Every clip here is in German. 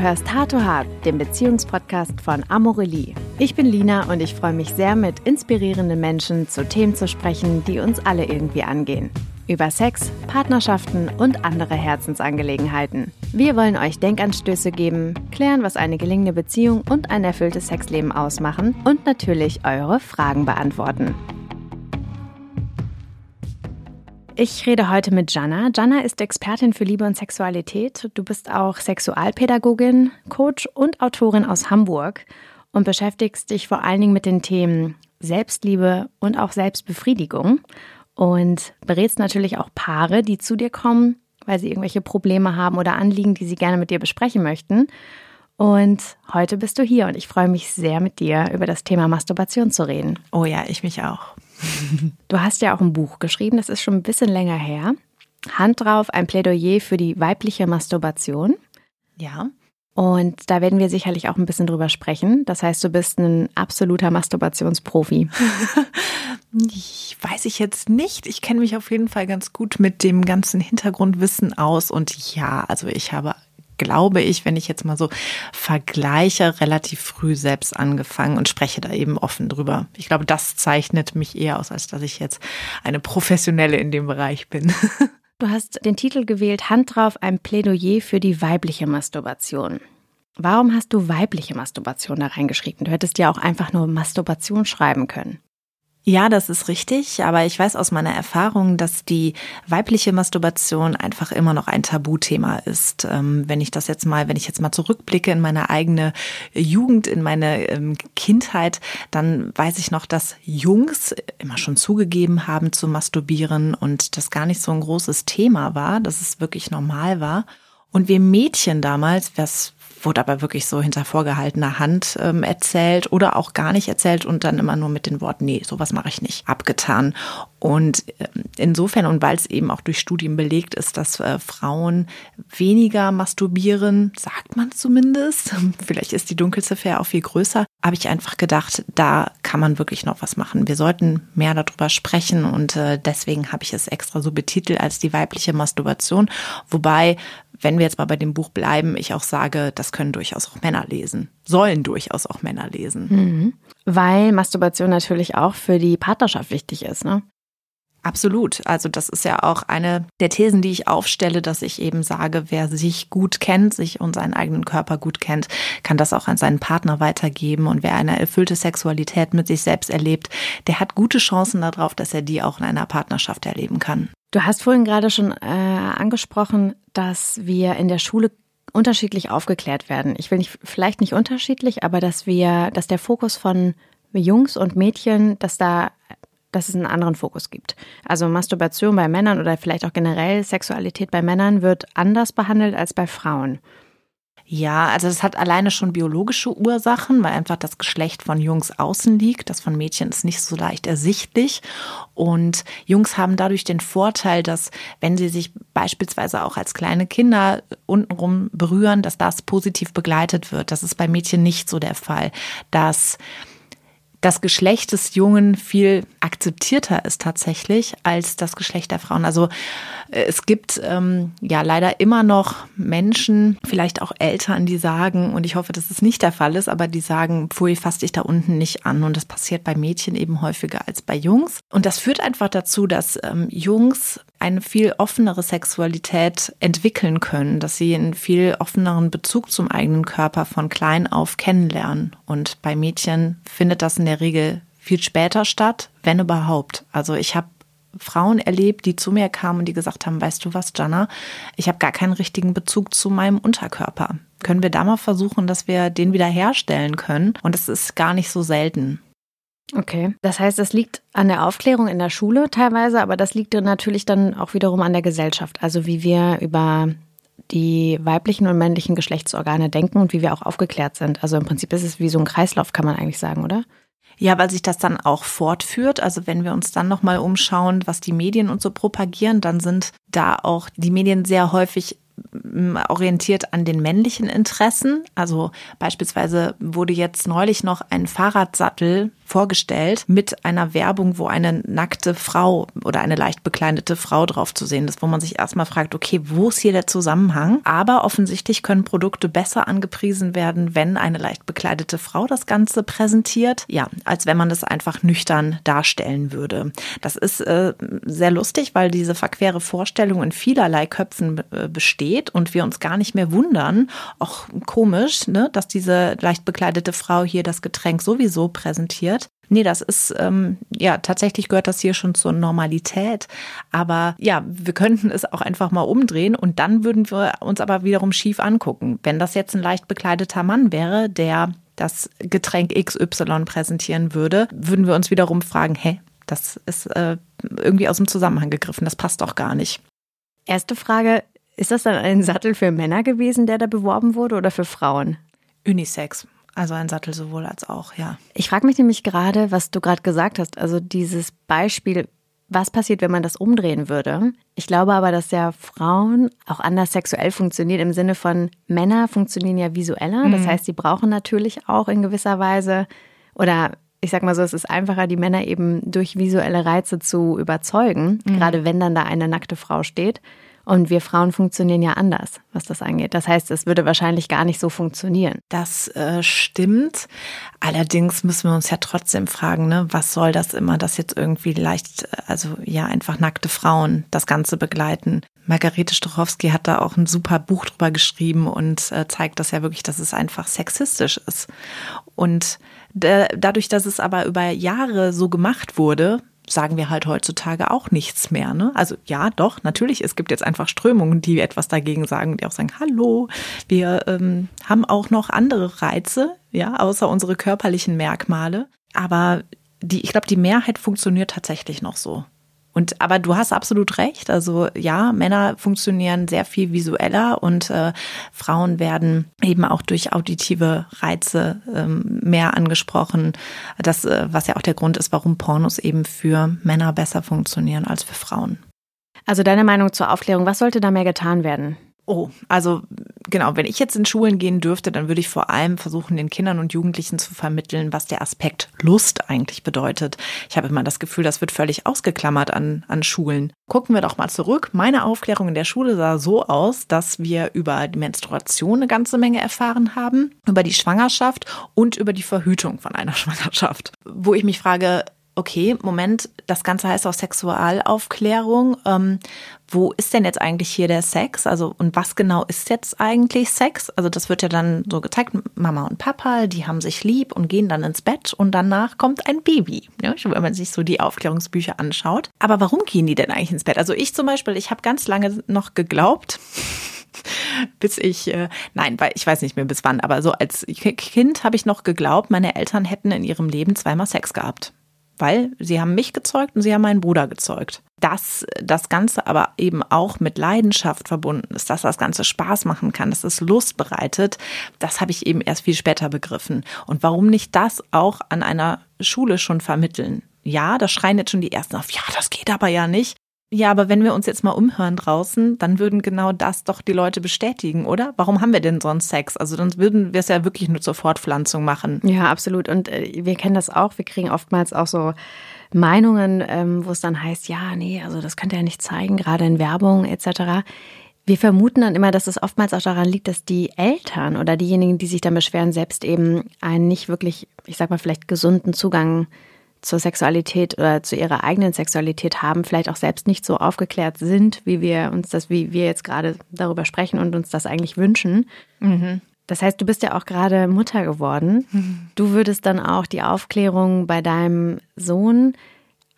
hörst Hard to Hard, den Beziehungspodcast von Amorelie. Ich bin Lina und ich freue mich sehr, mit inspirierenden Menschen zu Themen zu sprechen, die uns alle irgendwie angehen. Über Sex, Partnerschaften und andere Herzensangelegenheiten. Wir wollen euch Denkanstöße geben, klären, was eine gelingende Beziehung und ein erfülltes Sexleben ausmachen und natürlich eure Fragen beantworten. Ich rede heute mit Jana. Jana ist Expertin für Liebe und Sexualität. Du bist auch Sexualpädagogin, Coach und Autorin aus Hamburg und beschäftigst dich vor allen Dingen mit den Themen Selbstliebe und auch Selbstbefriedigung und berätst natürlich auch Paare, die zu dir kommen, weil sie irgendwelche Probleme haben oder Anliegen, die sie gerne mit dir besprechen möchten. Und heute bist du hier und ich freue mich sehr mit dir über das Thema Masturbation zu reden. Oh ja, ich mich auch. Du hast ja auch ein Buch geschrieben, das ist schon ein bisschen länger her. Hand drauf, ein Plädoyer für die weibliche Masturbation. Ja. Und da werden wir sicherlich auch ein bisschen drüber sprechen. Das heißt, du bist ein absoluter Masturbationsprofi. ich weiß ich jetzt nicht. Ich kenne mich auf jeden Fall ganz gut mit dem ganzen Hintergrundwissen aus. Und ja, also ich habe glaube ich, wenn ich jetzt mal so vergleiche, relativ früh selbst angefangen und spreche da eben offen drüber. Ich glaube, das zeichnet mich eher aus, als dass ich jetzt eine Professionelle in dem Bereich bin. Du hast den Titel gewählt, Hand drauf, ein Plädoyer für die weibliche Masturbation. Warum hast du weibliche Masturbation da reingeschrieben? Du hättest ja auch einfach nur Masturbation schreiben können. Ja, das ist richtig, aber ich weiß aus meiner Erfahrung, dass die weibliche Masturbation einfach immer noch ein Tabuthema ist. Ähm, wenn ich das jetzt mal, wenn ich jetzt mal zurückblicke in meine eigene Jugend, in meine ähm, Kindheit, dann weiß ich noch, dass Jungs immer schon zugegeben haben zu masturbieren und das gar nicht so ein großes Thema war, dass es wirklich normal war. Und wir Mädchen damals, was wurde aber wirklich so hinter vorgehaltener Hand ähm, erzählt oder auch gar nicht erzählt und dann immer nur mit den Worten, nee, sowas mache ich nicht, abgetan. Und ähm, insofern, und weil es eben auch durch Studien belegt ist, dass äh, Frauen weniger masturbieren, sagt man zumindest, vielleicht ist die Dunkelziffer auch viel größer, habe ich einfach gedacht, da kann man wirklich noch was machen. Wir sollten mehr darüber sprechen und äh, deswegen habe ich es extra so betitelt als die weibliche Masturbation. Wobei wenn wir jetzt mal bei dem Buch bleiben, ich auch sage, das können durchaus auch Männer lesen, sollen durchaus auch Männer lesen. Mhm. Weil Masturbation natürlich auch für die Partnerschaft wichtig ist, ne? Absolut. Also das ist ja auch eine der Thesen, die ich aufstelle, dass ich eben sage, wer sich gut kennt, sich und seinen eigenen Körper gut kennt, kann das auch an seinen Partner weitergeben. Und wer eine erfüllte Sexualität mit sich selbst erlebt, der hat gute Chancen darauf, dass er die auch in einer Partnerschaft erleben kann. Du hast vorhin gerade schon äh, angesprochen, dass wir in der Schule unterschiedlich aufgeklärt werden. Ich will nicht, vielleicht nicht unterschiedlich, aber dass wir, dass der Fokus von Jungs und Mädchen, dass da, dass es einen anderen Fokus gibt. Also Masturbation bei Männern oder vielleicht auch generell Sexualität bei Männern wird anders behandelt als bei Frauen. Ja, also das hat alleine schon biologische Ursachen, weil einfach das Geschlecht von Jungs außen liegt. Das von Mädchen ist nicht so leicht ersichtlich. Und Jungs haben dadurch den Vorteil, dass wenn sie sich beispielsweise auch als kleine Kinder untenrum berühren, dass das positiv begleitet wird. Das ist bei Mädchen nicht so der Fall. Dass das Geschlecht des Jungen viel akzeptierter ist tatsächlich als das Geschlecht der Frauen. Also es gibt ähm, ja leider immer noch Menschen, vielleicht auch Eltern, die sagen, und ich hoffe, dass es nicht der Fall ist, aber die sagen, pfui, fass dich da unten nicht an. Und das passiert bei Mädchen eben häufiger als bei Jungs. Und das führt einfach dazu, dass ähm, Jungs eine viel offenere Sexualität entwickeln können, dass sie einen viel offeneren Bezug zum eigenen Körper von klein auf kennenlernen. Und bei Mädchen findet das in der Regel viel später statt, wenn überhaupt. Also ich habe Frauen erlebt, die zu mir kamen und die gesagt haben, weißt du was, Jana, ich habe gar keinen richtigen Bezug zu meinem Unterkörper. Können wir da mal versuchen, dass wir den wieder herstellen können? Und es ist gar nicht so selten. Okay, das heißt, das liegt an der Aufklärung in der Schule teilweise, aber das liegt natürlich dann auch wiederum an der Gesellschaft, also wie wir über die weiblichen und männlichen Geschlechtsorgane denken und wie wir auch aufgeklärt sind. Also im Prinzip ist es wie so ein Kreislauf, kann man eigentlich sagen, oder? Ja, weil sich das dann auch fortführt. Also wenn wir uns dann nochmal umschauen, was die Medien und so propagieren, dann sind da auch die Medien sehr häufig orientiert an den männlichen Interessen. Also beispielsweise wurde jetzt neulich noch ein Fahrradsattel vorgestellt mit einer Werbung, wo eine nackte Frau oder eine leicht bekleidete Frau drauf zu sehen ist, wo man sich erstmal fragt, okay, wo ist hier der Zusammenhang? Aber offensichtlich können Produkte besser angepriesen werden, wenn eine leicht bekleidete Frau das Ganze präsentiert, ja, als wenn man das einfach nüchtern darstellen würde. Das ist äh, sehr lustig, weil diese verquere Vorstellung in vielerlei Köpfen äh, besteht und wir uns gar nicht mehr wundern, auch komisch, ne, dass diese leicht bekleidete Frau hier das Getränk sowieso präsentiert. Nee, das ist, ähm, ja, tatsächlich gehört das hier schon zur Normalität. Aber ja, wir könnten es auch einfach mal umdrehen und dann würden wir uns aber wiederum schief angucken. Wenn das jetzt ein leicht bekleideter Mann wäre, der das Getränk XY präsentieren würde, würden wir uns wiederum fragen, hä, das ist äh, irgendwie aus dem Zusammenhang gegriffen, das passt doch gar nicht. Erste Frage, ist das dann ein Sattel für Männer gewesen, der da beworben wurde oder für Frauen? Unisex. Also ein Sattel sowohl als auch, ja. Ich frage mich nämlich gerade, was du gerade gesagt hast, also dieses Beispiel, was passiert, wenn man das umdrehen würde? Ich glaube aber, dass ja Frauen auch anders sexuell funktionieren, im Sinne von Männer funktionieren ja visueller. Das mhm. heißt, sie brauchen natürlich auch in gewisser Weise oder ich sag mal so, es ist einfacher, die Männer eben durch visuelle Reize zu überzeugen, mhm. gerade wenn dann da eine nackte Frau steht. Und wir Frauen funktionieren ja anders, was das angeht. Das heißt, es würde wahrscheinlich gar nicht so funktionieren. Das äh, stimmt. Allerdings müssen wir uns ja trotzdem fragen, ne, was soll das immer, dass jetzt irgendwie leicht, also ja, einfach nackte Frauen das Ganze begleiten. Margarete Stochowski hat da auch ein super Buch drüber geschrieben und äh, zeigt das ja wirklich, dass es einfach sexistisch ist. Und dadurch, dass es aber über Jahre so gemacht wurde, sagen wir halt heutzutage auch nichts mehr. Ne? Also ja, doch, natürlich, es gibt jetzt einfach Strömungen, die etwas dagegen sagen, die auch sagen, hallo, wir ähm, haben auch noch andere Reize, ja, außer unsere körperlichen Merkmale. Aber die, ich glaube, die Mehrheit funktioniert tatsächlich noch so. Und aber du hast absolut recht. Also ja, Männer funktionieren sehr viel visueller und äh, Frauen werden eben auch durch auditive Reize ähm, mehr angesprochen. Das, äh, was ja auch der Grund ist, warum Pornos eben für Männer besser funktionieren als für Frauen. Also deine Meinung zur Aufklärung, was sollte da mehr getan werden? Oh, also genau, wenn ich jetzt in Schulen gehen dürfte, dann würde ich vor allem versuchen, den Kindern und Jugendlichen zu vermitteln, was der Aspekt Lust eigentlich bedeutet. Ich habe immer das Gefühl, das wird völlig ausgeklammert an, an Schulen. Gucken wir doch mal zurück. Meine Aufklärung in der Schule sah so aus, dass wir über die Menstruation eine ganze Menge erfahren haben, über die Schwangerschaft und über die Verhütung von einer Schwangerschaft. Wo ich mich frage, okay, Moment, das Ganze heißt auch Sexualaufklärung. Ähm, wo ist denn jetzt eigentlich hier der Sex? Also, und was genau ist jetzt eigentlich Sex? Also, das wird ja dann so gezeigt, Mama und Papa, die haben sich lieb und gehen dann ins Bett und danach kommt ein Baby. Ja, wenn man sich so die Aufklärungsbücher anschaut. Aber warum gehen die denn eigentlich ins Bett? Also, ich zum Beispiel, ich habe ganz lange noch geglaubt, bis ich, äh, nein, weil ich weiß nicht mehr bis wann, aber so als Kind habe ich noch geglaubt, meine Eltern hätten in ihrem Leben zweimal Sex gehabt weil sie haben mich gezeugt und sie haben meinen Bruder gezeugt. Dass das Ganze aber eben auch mit Leidenschaft verbunden ist, dass das Ganze Spaß machen kann, dass es Lust bereitet, das habe ich eben erst viel später begriffen. Und warum nicht das auch an einer Schule schon vermitteln? Ja, da schreien jetzt schon die Ersten auf, ja, das geht aber ja nicht. Ja, aber wenn wir uns jetzt mal umhören draußen, dann würden genau das doch die Leute bestätigen, oder? Warum haben wir denn sonst Sex? Also dann würden wir es ja wirklich nur zur Fortpflanzung machen. Ja, absolut. Und äh, wir kennen das auch. Wir kriegen oftmals auch so Meinungen, ähm, wo es dann heißt, ja, nee, also das könnt ihr ja nicht zeigen, gerade in Werbung etc. Wir vermuten dann immer, dass es oftmals auch daran liegt, dass die Eltern oder diejenigen, die sich dann beschweren, selbst eben einen nicht wirklich, ich sag mal, vielleicht gesunden Zugang zur Sexualität oder zu ihrer eigenen Sexualität haben, vielleicht auch selbst nicht so aufgeklärt sind, wie wir uns das, wie wir jetzt gerade darüber sprechen und uns das eigentlich wünschen. Mhm. Das heißt, du bist ja auch gerade Mutter geworden. Mhm. Du würdest dann auch die Aufklärung bei deinem Sohn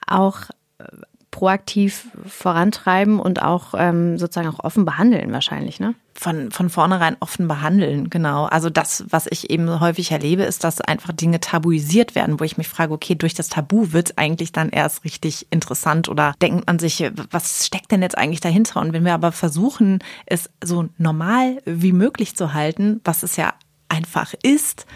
auch äh, proaktiv vorantreiben und auch ähm, sozusagen auch offen behandeln wahrscheinlich, ne? Von, von vornherein offen behandeln, genau. Also das, was ich eben häufig erlebe, ist, dass einfach Dinge tabuisiert werden, wo ich mich frage, okay, durch das Tabu wird eigentlich dann erst richtig interessant oder denkt man sich, was steckt denn jetzt eigentlich dahinter? Und wenn wir aber versuchen, es so normal wie möglich zu halten, was es ja einfach ist,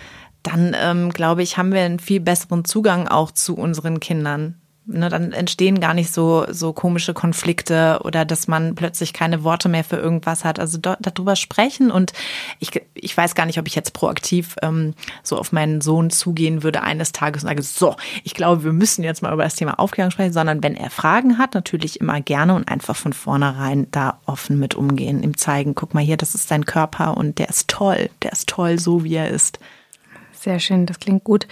dann ähm, glaube ich, haben wir einen viel besseren Zugang auch zu unseren Kindern Ne, dann entstehen gar nicht so, so komische Konflikte oder dass man plötzlich keine Worte mehr für irgendwas hat. Also do, darüber sprechen und ich, ich weiß gar nicht, ob ich jetzt proaktiv ähm, so auf meinen Sohn zugehen würde eines Tages und sage, so, ich glaube, wir müssen jetzt mal über das Thema Aufklärung sprechen, sondern wenn er Fragen hat, natürlich immer gerne und einfach von vornherein da offen mit umgehen, ihm zeigen, guck mal hier, das ist dein Körper und der ist toll, der ist toll, so wie er ist. Sehr schön, das klingt gut.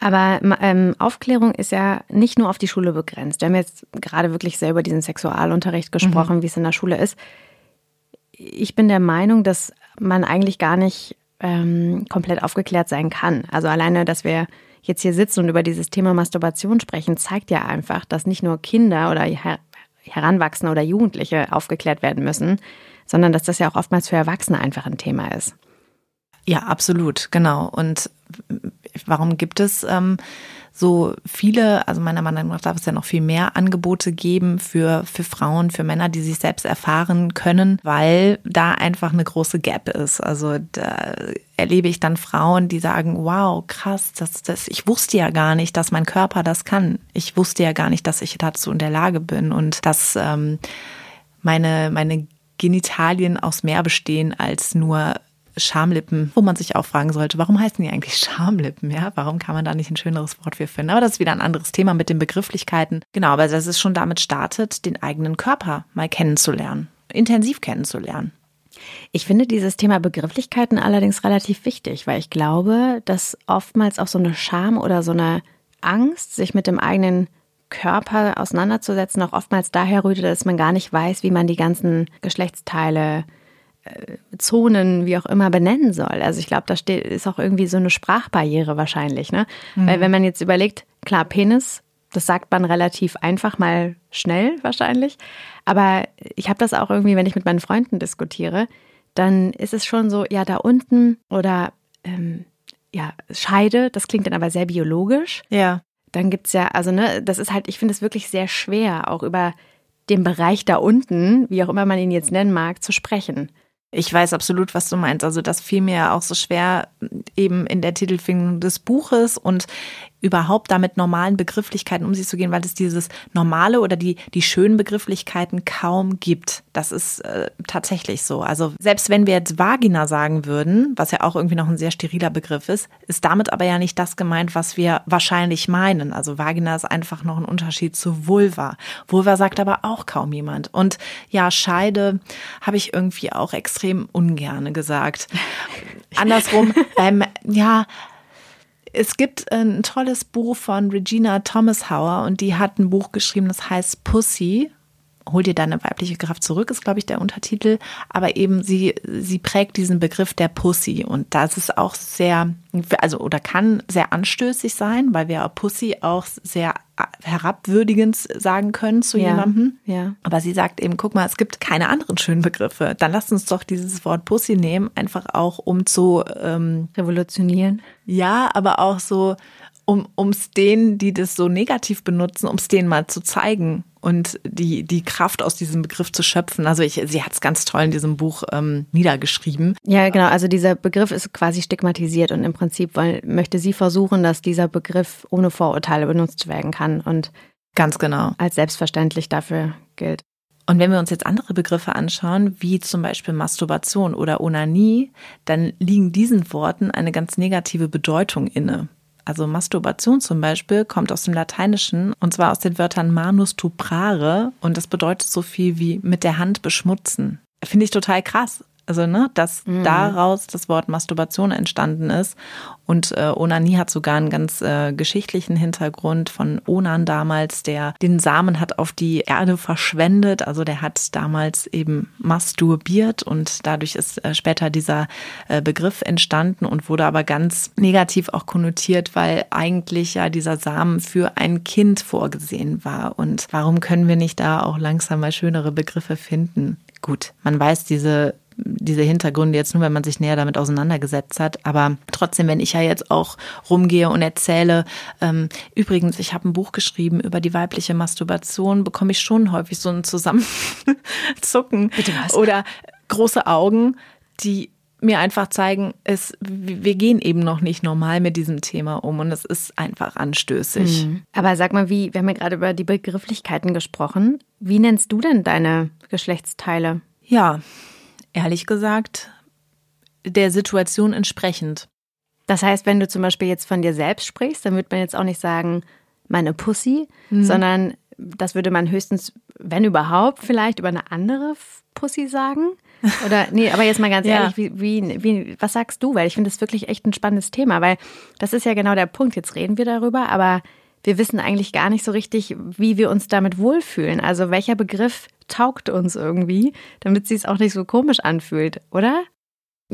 Aber ähm, Aufklärung ist ja nicht nur auf die Schule begrenzt. Wir haben jetzt gerade wirklich sehr über diesen Sexualunterricht gesprochen, mhm. wie es in der Schule ist. Ich bin der Meinung, dass man eigentlich gar nicht ähm, komplett aufgeklärt sein kann. Also alleine, dass wir jetzt hier sitzen und über dieses Thema Masturbation sprechen, zeigt ja einfach, dass nicht nur Kinder oder Her Heranwachsende oder Jugendliche aufgeklärt werden müssen, sondern dass das ja auch oftmals für Erwachsene einfach ein Thema ist. Ja, absolut, genau. Und warum gibt es ähm, so viele, also meiner Meinung nach darf es ja noch viel mehr Angebote geben für, für Frauen, für Männer, die sich selbst erfahren können, weil da einfach eine große Gap ist. Also da erlebe ich dann Frauen, die sagen, wow, krass, das, das, ich wusste ja gar nicht, dass mein Körper das kann. Ich wusste ja gar nicht, dass ich dazu in der Lage bin und dass ähm, meine, meine Genitalien aus mehr bestehen als nur Schamlippen, wo man sich auch fragen sollte, warum heißen die eigentlich Schamlippen? Ja, warum kann man da nicht ein schöneres Wort für finden? Aber das ist wieder ein anderes Thema mit den Begrifflichkeiten. Genau, aber dass es schon damit startet, den eigenen Körper mal kennenzulernen, intensiv kennenzulernen. Ich finde dieses Thema Begrifflichkeiten allerdings relativ wichtig, weil ich glaube, dass oftmals auch so eine Scham oder so eine Angst, sich mit dem eigenen Körper auseinanderzusetzen, auch oftmals daher rührt, dass man gar nicht weiß, wie man die ganzen Geschlechtsteile Zonen, wie auch immer, benennen soll. Also ich glaube, da steht, ist auch irgendwie so eine Sprachbarriere wahrscheinlich. Ne? Mhm. Weil wenn man jetzt überlegt, klar, Penis, das sagt man relativ einfach mal schnell wahrscheinlich. Aber ich habe das auch irgendwie, wenn ich mit meinen Freunden diskutiere, dann ist es schon so, ja, da unten oder ähm, ja, Scheide, das klingt dann aber sehr biologisch. Ja. Dann gibt es ja, also ne, das ist halt, ich finde es wirklich sehr schwer, auch über den Bereich da unten, wie auch immer man ihn jetzt nennen mag, zu sprechen. Ich weiß absolut, was du meinst. Also das fiel mir auch so schwer eben in der Titelfindung des Buches und überhaupt damit normalen Begrifflichkeiten um sich zu gehen, weil es dieses normale oder die, die schönen Begrifflichkeiten kaum gibt. Das ist äh, tatsächlich so. Also selbst wenn wir jetzt Vagina sagen würden, was ja auch irgendwie noch ein sehr steriler Begriff ist, ist damit aber ja nicht das gemeint, was wir wahrscheinlich meinen. Also Vagina ist einfach noch ein Unterschied zu Vulva. Vulva sagt aber auch kaum jemand. Und ja, Scheide habe ich irgendwie auch extrem ungerne gesagt. Andersrum, beim, ja, es gibt ein tolles Buch von Regina Thomas Hauer und die hat ein Buch geschrieben, das heißt Pussy. Hol dir deine weibliche Kraft zurück, ist, glaube ich, der Untertitel. Aber eben sie, sie prägt diesen Begriff der Pussy. Und das ist auch sehr, also, oder kann sehr anstößig sein, weil wir Pussy auch sehr herabwürdigend sagen können zu ja, jemandem. Ja. Aber sie sagt eben, guck mal, es gibt keine anderen schönen Begriffe. Dann lasst uns doch dieses Wort Pussy nehmen, einfach auch um zu ähm, revolutionieren. Ja, aber auch so, um es denen, die das so negativ benutzen, um es denen mal zu zeigen und die, die Kraft aus diesem Begriff zu schöpfen. Also ich, sie hat es ganz toll in diesem Buch ähm, niedergeschrieben. Ja, genau. Also dieser Begriff ist quasi stigmatisiert und im Prinzip weil, möchte sie versuchen, dass dieser Begriff ohne Vorurteile benutzt werden kann und ganz genau als selbstverständlich dafür gilt. Und wenn wir uns jetzt andere Begriffe anschauen, wie zum Beispiel Masturbation oder Onanie, dann liegen diesen Worten eine ganz negative Bedeutung inne. Also Masturbation zum Beispiel kommt aus dem Lateinischen und zwar aus den Wörtern manus tuprare und das bedeutet so viel wie mit der Hand beschmutzen. Finde ich total krass. Also, ne, dass mhm. daraus das Wort Masturbation entstanden ist. Und äh, Onanie hat sogar einen ganz äh, geschichtlichen Hintergrund von Onan damals, der den Samen hat auf die Erde verschwendet. Also der hat damals eben masturbiert und dadurch ist äh, später dieser äh, Begriff entstanden und wurde aber ganz negativ auch konnotiert, weil eigentlich ja dieser Samen für ein Kind vorgesehen war. Und warum können wir nicht da auch langsam mal schönere Begriffe finden? Gut, man weiß, diese diese Hintergründe jetzt nur, wenn man sich näher damit auseinandergesetzt hat. Aber trotzdem, wenn ich ja jetzt auch rumgehe und erzähle, ähm, übrigens, ich habe ein Buch geschrieben über die weibliche Masturbation, bekomme ich schon häufig so ein Zusammenzucken Bitte was? oder große Augen, die mir einfach zeigen, es, wir gehen eben noch nicht normal mit diesem Thema um und es ist einfach anstößig. Mhm. Aber sag mal, wie, wir haben ja gerade über die Begrifflichkeiten gesprochen. Wie nennst du denn deine Geschlechtsteile? Ja, ehrlich gesagt, der Situation entsprechend. Das heißt, wenn du zum Beispiel jetzt von dir selbst sprichst, dann würde man jetzt auch nicht sagen, meine Pussy, mhm. sondern das würde man höchstens, wenn überhaupt, vielleicht über eine andere Pussy sagen. Oder, nee, aber jetzt mal ganz ja. ehrlich, wie, wie, wie, was sagst du? Weil ich finde das wirklich echt ein spannendes Thema, weil das ist ja genau der Punkt. Jetzt reden wir darüber, aber wir wissen eigentlich gar nicht so richtig, wie wir uns damit wohlfühlen. Also welcher Begriff taugt uns irgendwie, damit sie es auch nicht so komisch anfühlt, oder?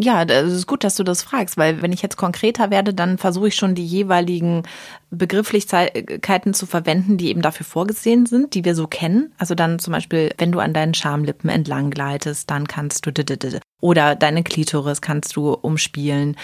Ja, es ist gut, dass du das fragst, weil wenn ich jetzt konkreter werde, dann versuche ich schon die jeweiligen Begrifflichkeiten zu verwenden, die eben dafür vorgesehen sind, die wir so kennen. Also dann zum Beispiel, wenn du an deinen Schamlippen entlang gleitest, dann kannst du oder deine Klitoris kannst du umspielen.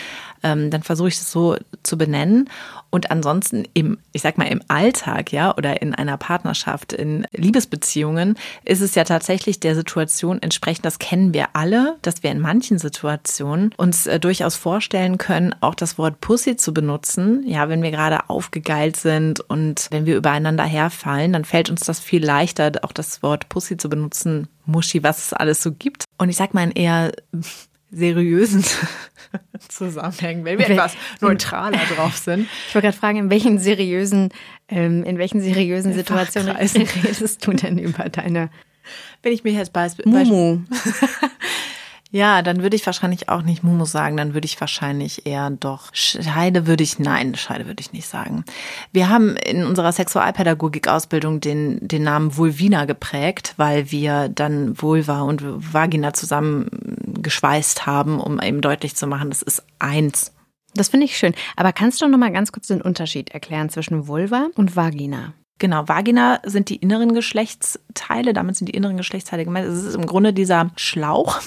Ähm, dann versuche ich es so zu benennen. Und ansonsten im, ich sag mal, im Alltag, ja, oder in einer Partnerschaft, in Liebesbeziehungen, ist es ja tatsächlich der Situation entsprechend, das kennen wir alle, dass wir in manchen Situationen uns äh, durchaus vorstellen können, auch das Wort Pussy zu benutzen. Ja, wenn wir gerade aufgegeilt sind und wenn wir übereinander herfallen, dann fällt uns das viel leichter, auch das Wort Pussy zu benutzen, Muschi, was es alles so gibt. Und ich sag mal in eher seriösen Zusammenhängen, wenn wir etwas neutraler drauf sind. Ich wollte gerade fragen, in welchen seriösen, ähm, in welchen seriösen Situationen redest du denn über deine wenn ich mir jetzt Beispiel Mumu. Ja, dann würde ich wahrscheinlich auch nicht Mumu sagen, dann würde ich wahrscheinlich eher doch Scheide würde ich, nein, Scheide würde ich nicht sagen. Wir haben in unserer Sexualpädagogik-Ausbildung den, den Namen Vulvina geprägt, weil wir dann Vulva und Vagina zusammen geschweißt haben, um eben deutlich zu machen, das ist eins. Das finde ich schön. Aber kannst du noch mal ganz kurz den Unterschied erklären zwischen Vulva und Vagina? Genau, Vagina sind die inneren Geschlechtsteile, damit sind die inneren Geschlechtsteile gemeint. Es ist im Grunde dieser Schlauch,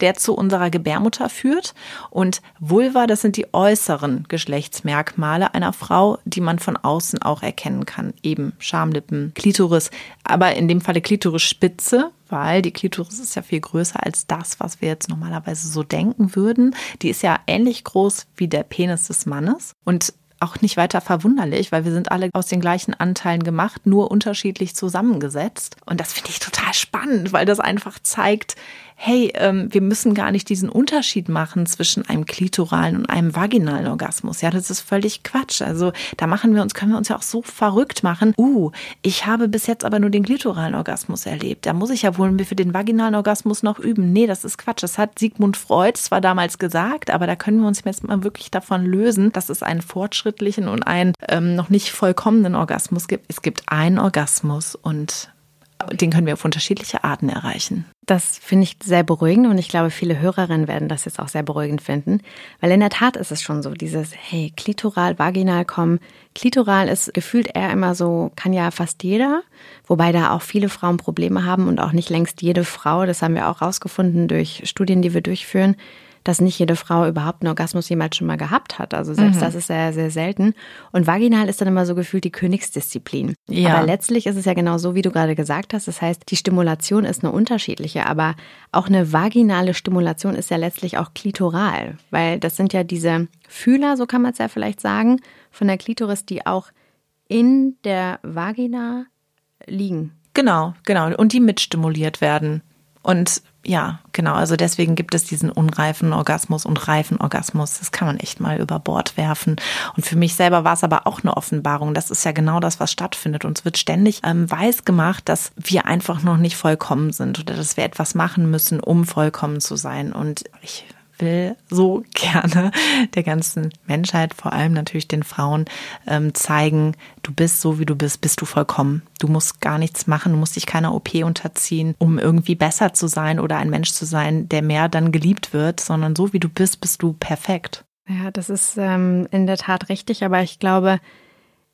der zu unserer Gebärmutter führt. Und Vulva, das sind die äußeren Geschlechtsmerkmale einer Frau, die man von außen auch erkennen kann. Eben Schamlippen, Klitoris, aber in dem Falle Klitorisspitze, weil die Klitoris ist ja viel größer als das, was wir jetzt normalerweise so denken würden. Die ist ja ähnlich groß wie der Penis des Mannes. Und auch nicht weiter verwunderlich, weil wir sind alle aus den gleichen Anteilen gemacht, nur unterschiedlich zusammengesetzt. Und das finde ich total spannend, weil das einfach zeigt, hey, ähm, wir müssen gar nicht diesen Unterschied machen zwischen einem klitoralen und einem vaginalen Orgasmus. Ja, das ist völlig Quatsch. Also da machen wir uns, können wir uns ja auch so verrückt machen. Uh, ich habe bis jetzt aber nur den klitoralen Orgasmus erlebt. Da muss ich ja wohl für den vaginalen Orgasmus noch üben. Nee, das ist Quatsch. Das hat Sigmund Freud zwar damals gesagt, aber da können wir uns jetzt mal wirklich davon lösen, dass es einen fortschrittlichen und einen ähm, noch nicht vollkommenen Orgasmus gibt. Es gibt einen Orgasmus und den können wir auf unterschiedliche Arten erreichen. Das finde ich sehr beruhigend und ich glaube, viele Hörerinnen werden das jetzt auch sehr beruhigend finden, weil in der Tat ist es schon so, dieses, hey, klitoral, vaginal kommen. Klitoral ist gefühlt eher immer so, kann ja fast jeder, wobei da auch viele Frauen Probleme haben und auch nicht längst jede Frau, das haben wir auch rausgefunden durch Studien, die wir durchführen, dass nicht jede Frau überhaupt einen Orgasmus jemals schon mal gehabt hat. Also selbst mhm. das ist sehr, sehr selten. Und vaginal ist dann immer so gefühlt die Königsdisziplin. Ja. Aber letztlich ist es ja genau so, wie du gerade gesagt hast. Das heißt, die Stimulation ist eine unterschiedliche, aber auch eine vaginale Stimulation ist ja letztlich auch klitoral, weil das sind ja diese Fühler, so kann man es ja vielleicht sagen, von der Klitoris, die auch in der Vagina liegen. Genau, genau. Und die mitstimuliert werden. Und ja, genau. Also deswegen gibt es diesen unreifen Orgasmus und reifen Orgasmus. Das kann man echt mal über Bord werfen. Und für mich selber war es aber auch eine Offenbarung. Das ist ja genau das, was stattfindet. Uns wird ständig ähm, weiß gemacht, dass wir einfach noch nicht vollkommen sind oder dass wir etwas machen müssen, um vollkommen zu sein. Und ich will so gerne der ganzen Menschheit, vor allem natürlich den Frauen, ähm, zeigen, du bist so, wie du bist, bist du vollkommen. Du musst gar nichts machen, du musst dich keiner OP unterziehen, um irgendwie besser zu sein oder ein Mensch zu sein, der mehr dann geliebt wird, sondern so, wie du bist, bist du perfekt. Ja, das ist ähm, in der Tat richtig, aber ich glaube,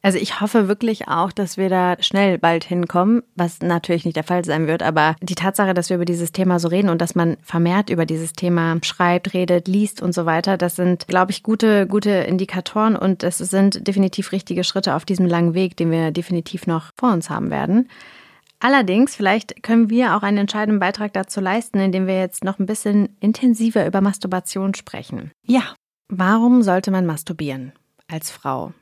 also ich hoffe wirklich auch, dass wir da schnell bald hinkommen, was natürlich nicht der Fall sein wird, aber die Tatsache, dass wir über dieses Thema so reden und dass man vermehrt über dieses Thema schreibt, redet, liest und so weiter, das sind, glaube ich, gute, gute Indikatoren und es sind definitiv richtige Schritte auf diesem langen Weg, den wir definitiv noch vor uns haben werden. Allerdings, vielleicht können wir auch einen entscheidenden Beitrag dazu leisten, indem wir jetzt noch ein bisschen intensiver über Masturbation sprechen. Ja. Warum sollte man masturbieren als Frau?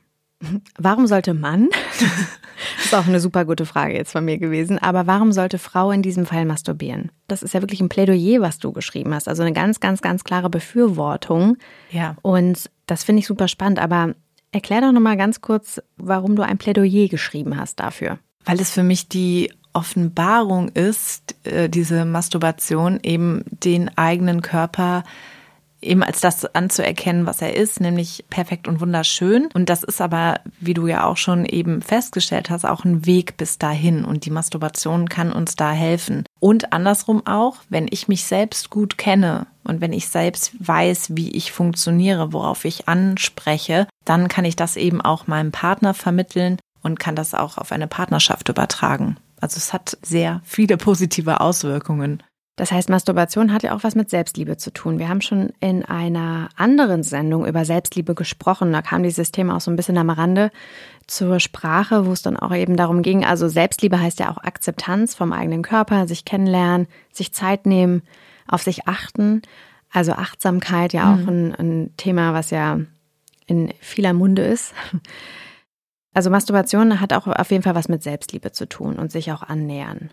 Warum sollte Mann? Das ist auch eine super gute Frage jetzt von mir gewesen. Aber warum sollte Frau in diesem Fall masturbieren? Das ist ja wirklich ein Plädoyer, was du geschrieben hast. Also eine ganz, ganz, ganz klare Befürwortung. Ja. Und das finde ich super spannend. Aber erklär doch nochmal ganz kurz, warum du ein Plädoyer geschrieben hast dafür. Weil es für mich die Offenbarung ist, äh, diese Masturbation, eben den eigenen Körper eben als das anzuerkennen, was er ist, nämlich perfekt und wunderschön. Und das ist aber, wie du ja auch schon eben festgestellt hast, auch ein Weg bis dahin. Und die Masturbation kann uns da helfen. Und andersrum auch, wenn ich mich selbst gut kenne und wenn ich selbst weiß, wie ich funktioniere, worauf ich anspreche, dann kann ich das eben auch meinem Partner vermitteln und kann das auch auf eine Partnerschaft übertragen. Also es hat sehr viele positive Auswirkungen. Das heißt, Masturbation hat ja auch was mit Selbstliebe zu tun. Wir haben schon in einer anderen Sendung über Selbstliebe gesprochen. Da kam dieses Thema auch so ein bisschen am Rande zur Sprache, wo es dann auch eben darum ging. Also Selbstliebe heißt ja auch Akzeptanz vom eigenen Körper, sich kennenlernen, sich Zeit nehmen, auf sich achten. Also Achtsamkeit ja auch mhm. ein, ein Thema, was ja in vieler Munde ist. Also Masturbation hat auch auf jeden Fall was mit Selbstliebe zu tun und sich auch annähern.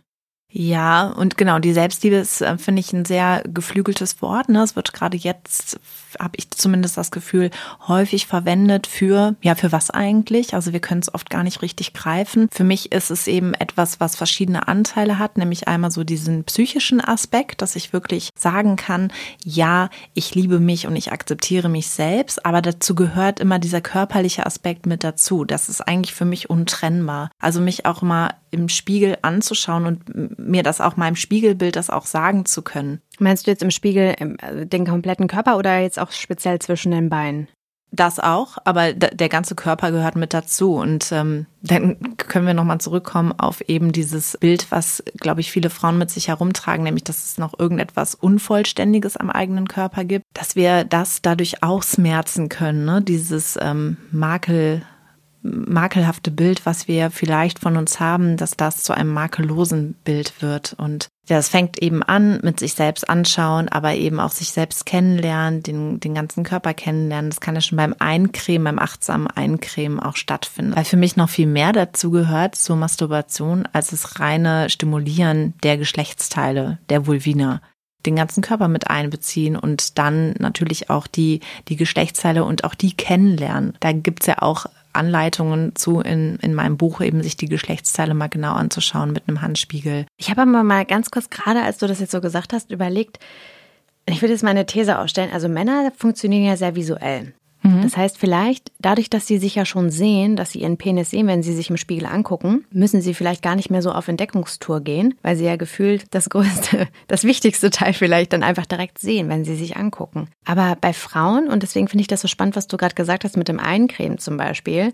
Ja, und genau, die Selbstliebe ist, äh, finde ich, ein sehr geflügeltes Wort. Ne? Es wird gerade jetzt, habe ich zumindest das Gefühl, häufig verwendet für, ja, für was eigentlich? Also wir können es oft gar nicht richtig greifen. Für mich ist es eben etwas, was verschiedene Anteile hat, nämlich einmal so diesen psychischen Aspekt, dass ich wirklich sagen kann, ja, ich liebe mich und ich akzeptiere mich selbst, aber dazu gehört immer dieser körperliche Aspekt mit dazu. Das ist eigentlich für mich untrennbar. Also mich auch mal im Spiegel anzuschauen und mir das auch meinem Spiegelbild das auch sagen zu können. Meinst du jetzt im Spiegel also den kompletten Körper oder jetzt auch speziell zwischen den Beinen? Das auch, aber der ganze Körper gehört mit dazu. Und ähm, dann können wir nochmal zurückkommen auf eben dieses Bild, was, glaube ich, viele Frauen mit sich herumtragen, nämlich, dass es noch irgendetwas Unvollständiges am eigenen Körper gibt, dass wir das dadurch ausmerzen können, ne? dieses ähm, Makel makelhafte Bild, was wir vielleicht von uns haben, dass das zu einem makellosen Bild wird. Und ja, es fängt eben an mit sich selbst anschauen, aber eben auch sich selbst kennenlernen, den, den ganzen Körper kennenlernen. Das kann ja schon beim Eincremen, beim achtsamen Eincremen auch stattfinden. Weil für mich noch viel mehr dazu gehört zur Masturbation als das reine Stimulieren der Geschlechtsteile, der Vulvina den ganzen Körper mit einbeziehen und dann natürlich auch die, die Geschlechtsteile und auch die kennenlernen. Da gibt's ja auch Anleitungen zu in, in meinem Buch, eben sich die Geschlechtsteile mal genau anzuschauen mit einem Handspiegel. Ich habe aber mal ganz kurz, gerade als du das jetzt so gesagt hast, überlegt, ich würde jetzt meine These aufstellen. Also Männer funktionieren ja sehr visuell. Mhm. Das heißt, vielleicht dadurch, dass sie sich ja schon sehen, dass sie ihren Penis sehen, wenn sie sich im Spiegel angucken, müssen sie vielleicht gar nicht mehr so auf Entdeckungstour gehen, weil sie ja gefühlt das größte, das wichtigste Teil vielleicht dann einfach direkt sehen, wenn sie sich angucken. Aber bei Frauen, und deswegen finde ich das so spannend, was du gerade gesagt hast mit dem Eincremen zum Beispiel,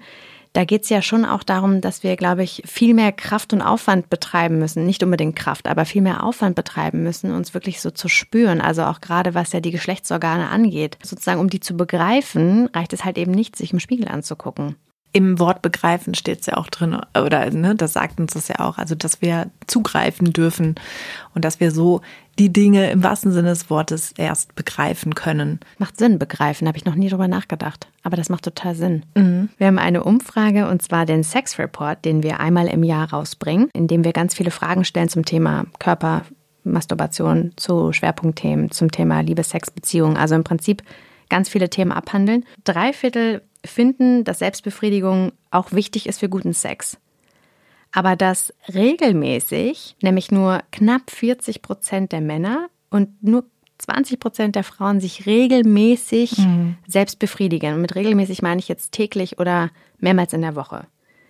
da geht es ja schon auch darum, dass wir, glaube ich, viel mehr Kraft und Aufwand betreiben müssen. Nicht unbedingt Kraft, aber viel mehr Aufwand betreiben müssen, uns wirklich so zu spüren. Also auch gerade was ja die Geschlechtsorgane angeht. Sozusagen, um die zu begreifen, reicht es halt eben nicht, sich im Spiegel anzugucken. Im Wort begreifen steht es ja auch drin, oder ne, das sagt uns das ja auch, also dass wir zugreifen dürfen und dass wir so die Dinge im wahrsten Sinne des Wortes erst begreifen können. Macht Sinn, begreifen, habe ich noch nie drüber nachgedacht. Aber das macht total Sinn. Mhm. Wir haben eine Umfrage und zwar den Sex Report, den wir einmal im Jahr rausbringen, in dem wir ganz viele Fragen stellen zum Thema Körper, Masturbation, zu Schwerpunktthemen, zum Thema Liebe, Sex, Beziehung. Also im Prinzip ganz viele Themen abhandeln. Drei Viertel finden, dass Selbstbefriedigung auch wichtig ist für guten Sex. Aber dass regelmäßig, nämlich nur knapp 40 Prozent der Männer und nur 20 Prozent der Frauen sich regelmäßig mhm. selbst befriedigen. Und mit regelmäßig meine ich jetzt täglich oder mehrmals in der Woche.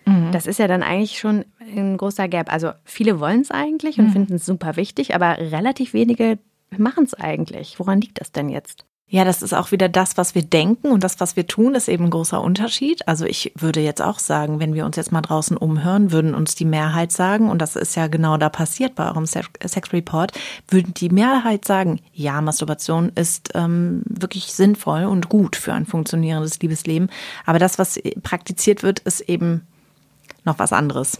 Mhm. Das ist ja dann eigentlich schon ein großer Gap. Also viele wollen es eigentlich und mhm. finden es super wichtig, aber relativ wenige machen es eigentlich. Woran liegt das denn jetzt? Ja, das ist auch wieder das, was wir denken und das, was wir tun, ist eben ein großer Unterschied. Also ich würde jetzt auch sagen, wenn wir uns jetzt mal draußen umhören, würden uns die Mehrheit sagen, und das ist ja genau da passiert bei eurem Sex Report, würden die Mehrheit sagen, ja, Masturbation ist ähm, wirklich sinnvoll und gut für ein funktionierendes Liebesleben. Aber das, was praktiziert wird, ist eben noch was anderes.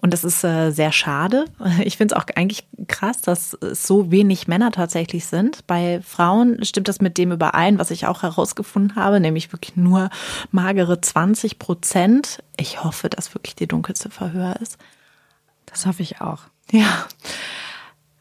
Und das ist äh, sehr schade. Ich finde es auch eigentlich krass, dass es so wenig Männer tatsächlich sind. Bei Frauen stimmt das mit dem überein, was ich auch herausgefunden habe, nämlich wirklich nur magere 20 Prozent. Ich hoffe, dass wirklich die Dunkelziffer höher ist. Das hoffe ich auch. Ja.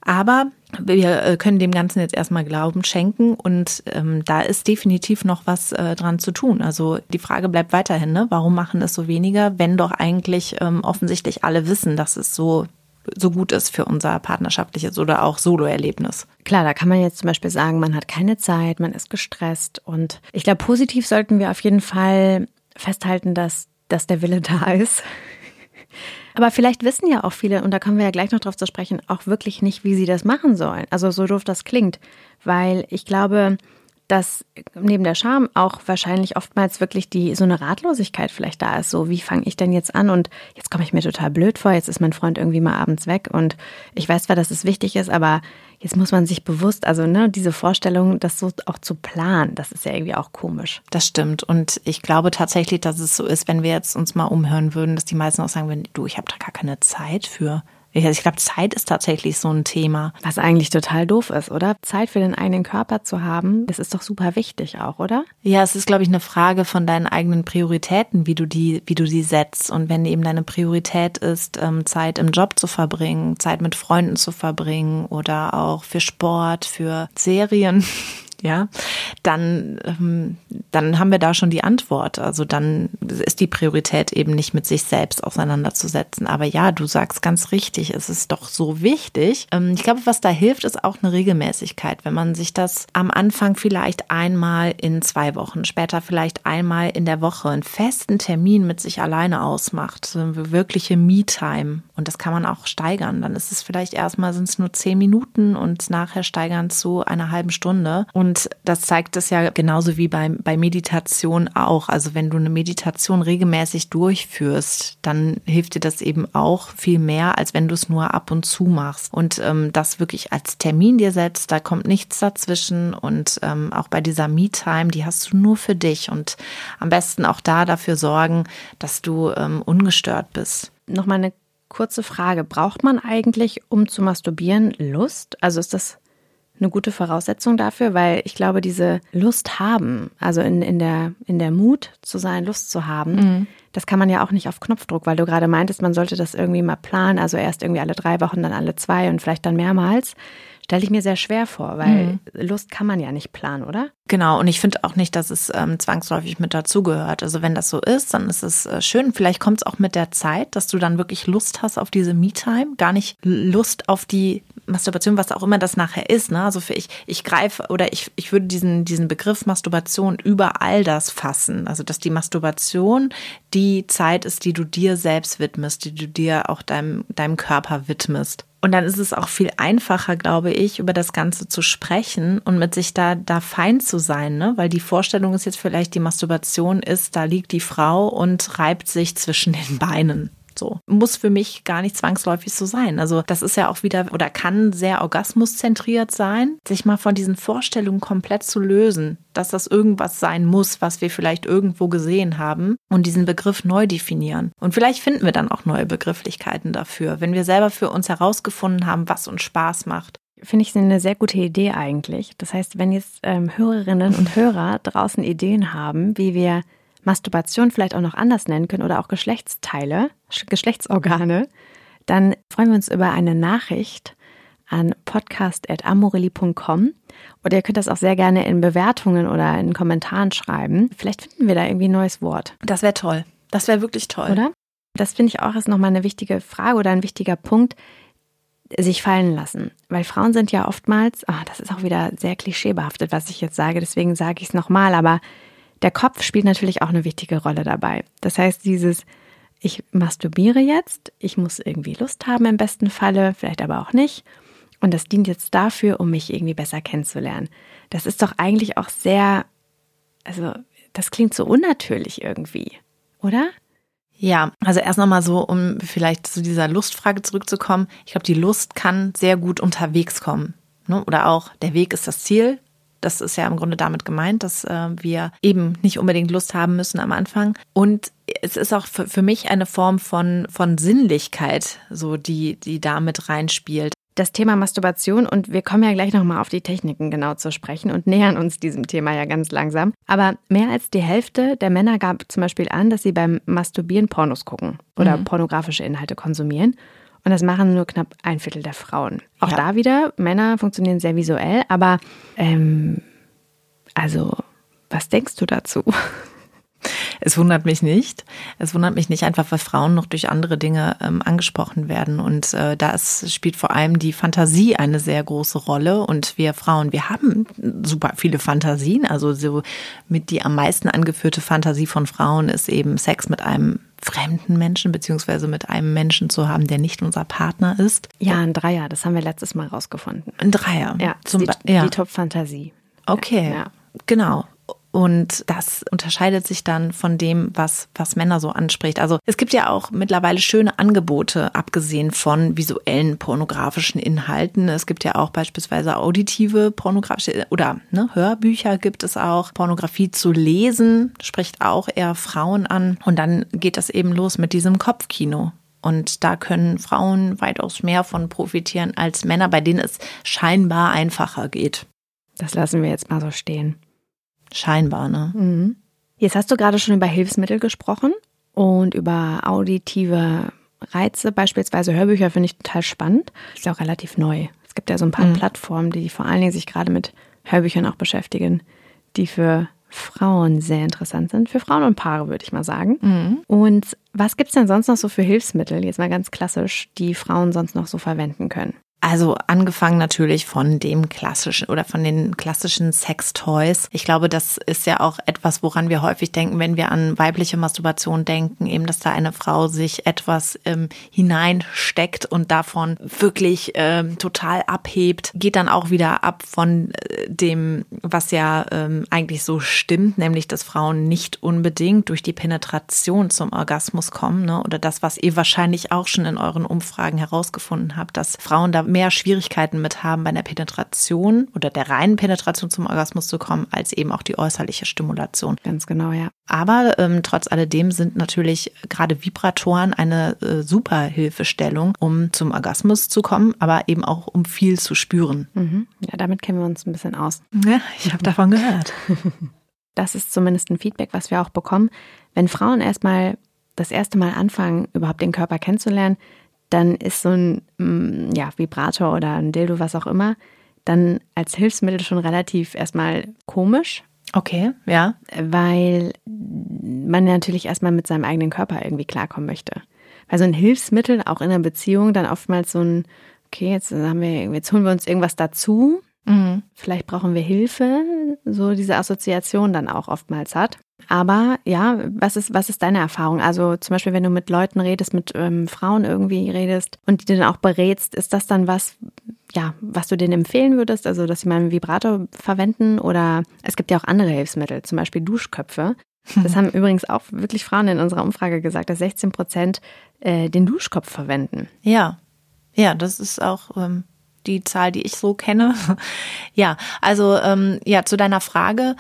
Aber wir äh, können dem Ganzen jetzt erstmal Glauben schenken und ähm, da ist definitiv noch was äh, dran zu tun. Also die Frage bleibt weiterhin, ne? warum machen es so weniger, wenn doch eigentlich ähm, offensichtlich alle wissen, dass es so so gut ist für unser partnerschaftliches oder auch Solo-Erlebnis. Klar, da kann man jetzt zum Beispiel sagen, man hat keine Zeit, man ist gestresst und ich glaube, positiv sollten wir auf jeden Fall festhalten, dass, dass der Wille da ist. Aber vielleicht wissen ja auch viele, und da kommen wir ja gleich noch drauf zu sprechen, auch wirklich nicht, wie sie das machen sollen. Also so doof das klingt. Weil ich glaube, dass neben der Scham auch wahrscheinlich oftmals wirklich die so eine Ratlosigkeit vielleicht da ist. So, wie fange ich denn jetzt an? Und jetzt komme ich mir total blöd vor. Jetzt ist mein Freund irgendwie mal abends weg und ich weiß zwar, dass es wichtig ist, aber jetzt muss man sich bewusst, also ne, diese Vorstellung, das so auch zu planen, das ist ja irgendwie auch komisch. Das stimmt. Und ich glaube tatsächlich, dass es so ist, wenn wir jetzt uns mal umhören würden, dass die meisten auch sagen würden, du, ich habe da gar keine Zeit für. Ich glaube, Zeit ist tatsächlich so ein Thema. Was eigentlich total doof ist, oder? Zeit für den eigenen Körper zu haben, das ist doch super wichtig auch, oder? Ja, es ist, glaube ich, eine Frage von deinen eigenen Prioritäten, wie du die, wie du die setzt. Und wenn eben deine Priorität ist, ähm, Zeit im Job zu verbringen, Zeit mit Freunden zu verbringen oder auch für Sport, für Serien, ja, dann, ähm, dann haben wir da schon die Antwort. Also dann ist die Priorität eben nicht mit sich selbst auseinanderzusetzen. Aber ja, du sagst ganz richtig, es ist doch so wichtig. Ähm, ich glaube, was da hilft, ist auch eine Regelmäßigkeit. Wenn man sich das am Anfang vielleicht einmal in zwei Wochen, später vielleicht einmal in der Woche einen festen Termin mit sich alleine ausmacht, so eine wirkliche Me-Time. Und das kann man auch steigern. Dann ist es vielleicht erstmal sind es nur zehn Minuten und nachher steigern zu einer halben Stunde. Und und das zeigt es ja genauso wie bei, bei Meditation auch. Also wenn du eine Meditation regelmäßig durchführst, dann hilft dir das eben auch viel mehr, als wenn du es nur ab und zu machst. Und ähm, das wirklich als Termin dir setzt, da kommt nichts dazwischen. Und ähm, auch bei dieser Me-Time, die hast du nur für dich. Und am besten auch da dafür sorgen, dass du ähm, ungestört bist. Nochmal eine kurze Frage. Braucht man eigentlich, um zu masturbieren, Lust? Also ist das eine gute Voraussetzung dafür, weil ich glaube, diese Lust haben, also in, in, der, in der Mut zu sein, Lust zu haben, mhm. das kann man ja auch nicht auf Knopfdruck, weil du gerade meintest, man sollte das irgendwie mal planen, also erst irgendwie alle drei Wochen, dann alle zwei und vielleicht dann mehrmals. Stelle ich mir sehr schwer vor, weil mhm. Lust kann man ja nicht planen, oder? Genau, und ich finde auch nicht, dass es ähm, zwangsläufig mit dazugehört. Also wenn das so ist, dann ist es äh, schön. Vielleicht kommt es auch mit der Zeit, dass du dann wirklich Lust hast auf diese Me-Time, gar nicht Lust auf die Masturbation, was auch immer das nachher ist. Ne? Also für ich, ich greife oder ich, ich würde diesen, diesen Begriff Masturbation über all das fassen. Also dass die Masturbation die Zeit ist, die du dir selbst widmest, die du dir auch deinem, deinem Körper widmest. Und dann ist es auch viel einfacher, glaube ich, über das Ganze zu sprechen und mit sich da, da fein zu sein, ne? Weil die Vorstellung ist jetzt vielleicht, die Masturbation ist, da liegt die Frau und reibt sich zwischen den Beinen. So. Muss für mich gar nicht zwangsläufig so sein. Also das ist ja auch wieder oder kann sehr orgasmuszentriert sein, sich mal von diesen Vorstellungen komplett zu lösen, dass das irgendwas sein muss, was wir vielleicht irgendwo gesehen haben und diesen Begriff neu definieren. Und vielleicht finden wir dann auch neue Begrifflichkeiten dafür, wenn wir selber für uns herausgefunden haben, was uns Spaß macht. Finde ich eine sehr gute Idee eigentlich. Das heißt, wenn jetzt ähm, Hörerinnen und Hörer draußen Ideen haben, wie wir Masturbation vielleicht auch noch anders nennen können oder auch Geschlechtsteile, Geschlechtsorgane, dann freuen wir uns über eine Nachricht an podcast.amorelli.com oder ihr könnt das auch sehr gerne in Bewertungen oder in Kommentaren schreiben. Vielleicht finden wir da irgendwie ein neues Wort. Das wäre toll. Das wäre wirklich toll. Oder? Das finde ich auch ist nochmal eine wichtige Frage oder ein wichtiger Punkt, sich fallen lassen. Weil Frauen sind ja oftmals, oh, das ist auch wieder sehr klischeebehaftet, was ich jetzt sage, deswegen sage ich es nochmal, aber der Kopf spielt natürlich auch eine wichtige Rolle dabei. Das heißt, dieses, ich masturbiere jetzt, ich muss irgendwie Lust haben im besten Falle, vielleicht aber auch nicht. Und das dient jetzt dafür, um mich irgendwie besser kennenzulernen. Das ist doch eigentlich auch sehr, also das klingt so unnatürlich irgendwie, oder? Ja, also erst nochmal so, um vielleicht zu dieser Lustfrage zurückzukommen. Ich glaube, die Lust kann sehr gut unterwegs kommen. Ne? Oder auch, der Weg ist das Ziel, Das ist ja im Grunde damit gemeint, dass äh, wir eben nicht unbedingt Lust haben müssen am Anfang. Und es ist auch für, mich eine Form von, von Sinnlichkeit, so die, die da mit reinspielt das Thema Masturbation und wir kommen ja gleich nochmal auf die Techniken genau zu sprechen und nähern uns diesem Thema ja ganz langsam. Aber mehr als die Hälfte der Männer gab zum Beispiel an, dass sie beim Masturbieren Pornos gucken oder mhm. pornografische Inhalte konsumieren. Und das machen nur knapp ein Viertel der Frauen. Auch ja. da wieder, Männer funktionieren sehr visuell, aber ähm, also, was denkst du dazu? Es wundert mich nicht. Es wundert mich nicht einfach, weil Frauen noch durch andere Dinge ähm, angesprochen werden. Und äh, da spielt vor allem die Fantasie eine sehr große Rolle. Und wir Frauen, wir haben super viele Fantasien. Also so mit die am meisten angeführte Fantasie von Frauen ist eben Sex mit einem fremden Menschen beziehungsweise mit einem Menschen zu haben, der nicht unser Partner ist. Ja, ein Dreier, das haben wir letztes Mal rausgefunden. Ein Dreier. Ja, zum die, ja. die Top-Fantasie. Okay, ja. genau. Und das unterscheidet sich dann von dem, was, was Männer so anspricht. Also es gibt ja auch mittlerweile schöne Angebote, abgesehen von visuellen pornografischen Inhalten. Es gibt ja auch beispielsweise auditive pornografische oder ne, Hörbücher gibt es auch. Pornografie zu lesen spricht auch eher Frauen an. Und dann geht das eben los mit diesem Kopfkino. Und da können Frauen weitaus mehr von profitieren als Männer, bei denen es scheinbar einfacher geht. Das lassen wir jetzt mal so stehen. Scheinbar, ne? Mhm. Jetzt hast du gerade schon über Hilfsmittel gesprochen und über auditive Reize, beispielsweise Hörbücher, finde ich total spannend. Ist ja auch relativ neu. Es gibt ja so ein paar mhm. Plattformen, die vor allen Dingen sich gerade mit Hörbüchern auch beschäftigen, die für Frauen sehr interessant sind. Für Frauen und Paare, würde ich mal sagen. Mhm. Und was gibt es denn sonst noch so für Hilfsmittel, jetzt mal ganz klassisch, die Frauen sonst noch so verwenden können? Also angefangen natürlich von dem klassischen oder von den klassischen Sextoys. Ich glaube, das ist ja auch etwas, woran wir häufig denken, wenn wir an weibliche Masturbation denken, eben, dass da eine Frau sich etwas ähm, hineinsteckt und davon wirklich ähm, total abhebt. Geht dann auch wieder ab von äh, dem, was ja ähm, eigentlich so stimmt, nämlich, dass Frauen nicht unbedingt durch die Penetration zum Orgasmus kommen, ne? oder das, was ihr wahrscheinlich auch schon in euren Umfragen herausgefunden habt, dass Frauen da mehr Schwierigkeiten mit haben, bei der Penetration oder der reinen Penetration zum Orgasmus zu kommen, als eben auch die äußerliche Stimulation. Ganz genau, ja. Aber ähm, trotz alledem sind natürlich gerade Vibratoren eine äh, super Hilfestellung, um zum Orgasmus zu kommen, aber eben auch um viel zu spüren. Mhm. Ja, damit kennen wir uns ein bisschen aus. Ja, ich habe davon gehört. Das ist zumindest ein Feedback, was wir auch bekommen. Wenn Frauen erstmal das erste Mal anfangen, überhaupt den Körper kennenzulernen, dann ist so ein mm, ja, Vibrator oder ein Dildo, was auch immer, dann als Hilfsmittel schon relativ erstmal komisch. Okay, ja. Weil man natürlich erstmal mit seinem eigenen Körper irgendwie klarkommen möchte. Weil so ein Hilfsmittel auch in einer Beziehung dann oftmals so ein, okay, jetzt haben wir, jetzt holen wir uns irgendwas dazu. Mhm. Vielleicht brauchen wir Hilfe, so diese Assoziation dann auch oftmals hat. Aber ja, was ist, was ist deine Erfahrung? Also zum Beispiel, wenn du mit Leuten redest, mit ähm, Frauen irgendwie redest und die dann auch berätst, ist das dann was, ja, was du denen empfehlen würdest? Also, dass sie mal einen Vibrator verwenden oder es gibt ja auch andere Hilfsmittel, zum Beispiel Duschköpfe. Das haben übrigens auch wirklich Frauen in unserer Umfrage gesagt, dass 16 Prozent äh, den Duschkopf verwenden. Ja, ja, das ist auch ähm, die Zahl, die ich so kenne. ja, also ähm, ja, zu deiner Frage.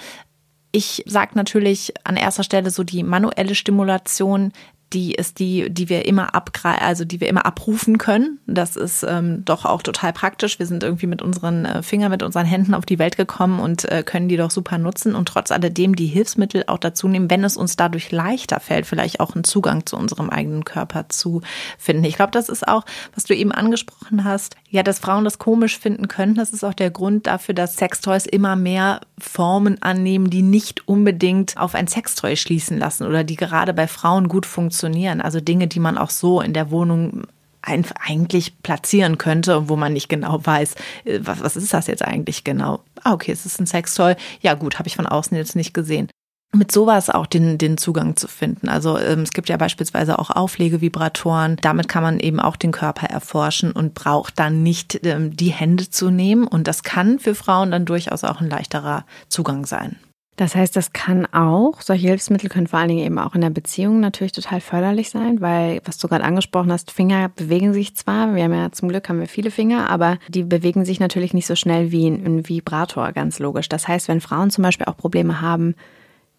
Ich sage natürlich an erster Stelle so die manuelle Stimulation die ist die, die wir immer abgreifen, also die wir immer abrufen können. Das ist ähm, doch auch total praktisch. Wir sind irgendwie mit unseren äh, Fingern, mit unseren Händen auf die Welt gekommen und äh, können die doch super nutzen und trotz alledem die Hilfsmittel auch dazu nehmen, wenn es uns dadurch leichter fällt, vielleicht auch einen Zugang zu unserem eigenen Körper zu finden. Ich glaube, das ist auch, was du eben angesprochen hast, ja, dass Frauen das komisch finden können. Das ist auch der Grund dafür, dass Sextoys immer mehr Formen annehmen, die nicht unbedingt auf ein Sextoy schließen lassen oder die gerade bei Frauen gut funktionieren funktionieren. Also Dinge, die man auch so in der Wohnung eigentlich platzieren könnte und wo man nicht genau weiß, äh, was, was ist das jetzt eigentlich genau? Ah, okay, es ist ein Sextoy. Ja gut, habe ich von außen jetzt nicht gesehen. Mit sowas auch den, den Zugang zu finden. Also ähm, es gibt ja beispielsweise auch Auflegevibratoren. Damit kann man eben auch den Körper erforschen und braucht dann nicht ähm, die Hände zu nehmen. Und das kann für Frauen dann durchaus auch ein leichterer Zugang sein. Das heißt, das kann auch, solche Hilfsmittel können vor allen Dingen eben auch in der Beziehung natürlich total förderlich sein, weil, was du gerade angesprochen hast, Finger bewegen sich zwar, wir haben ja zum Glück haben wir viele Finger, aber die bewegen sich natürlich nicht so schnell wie ein Vibrator, ganz logisch. Das heißt, wenn Frauen zum Beispiel auch Probleme haben,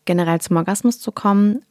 generell zum Orgasmus zu kommen,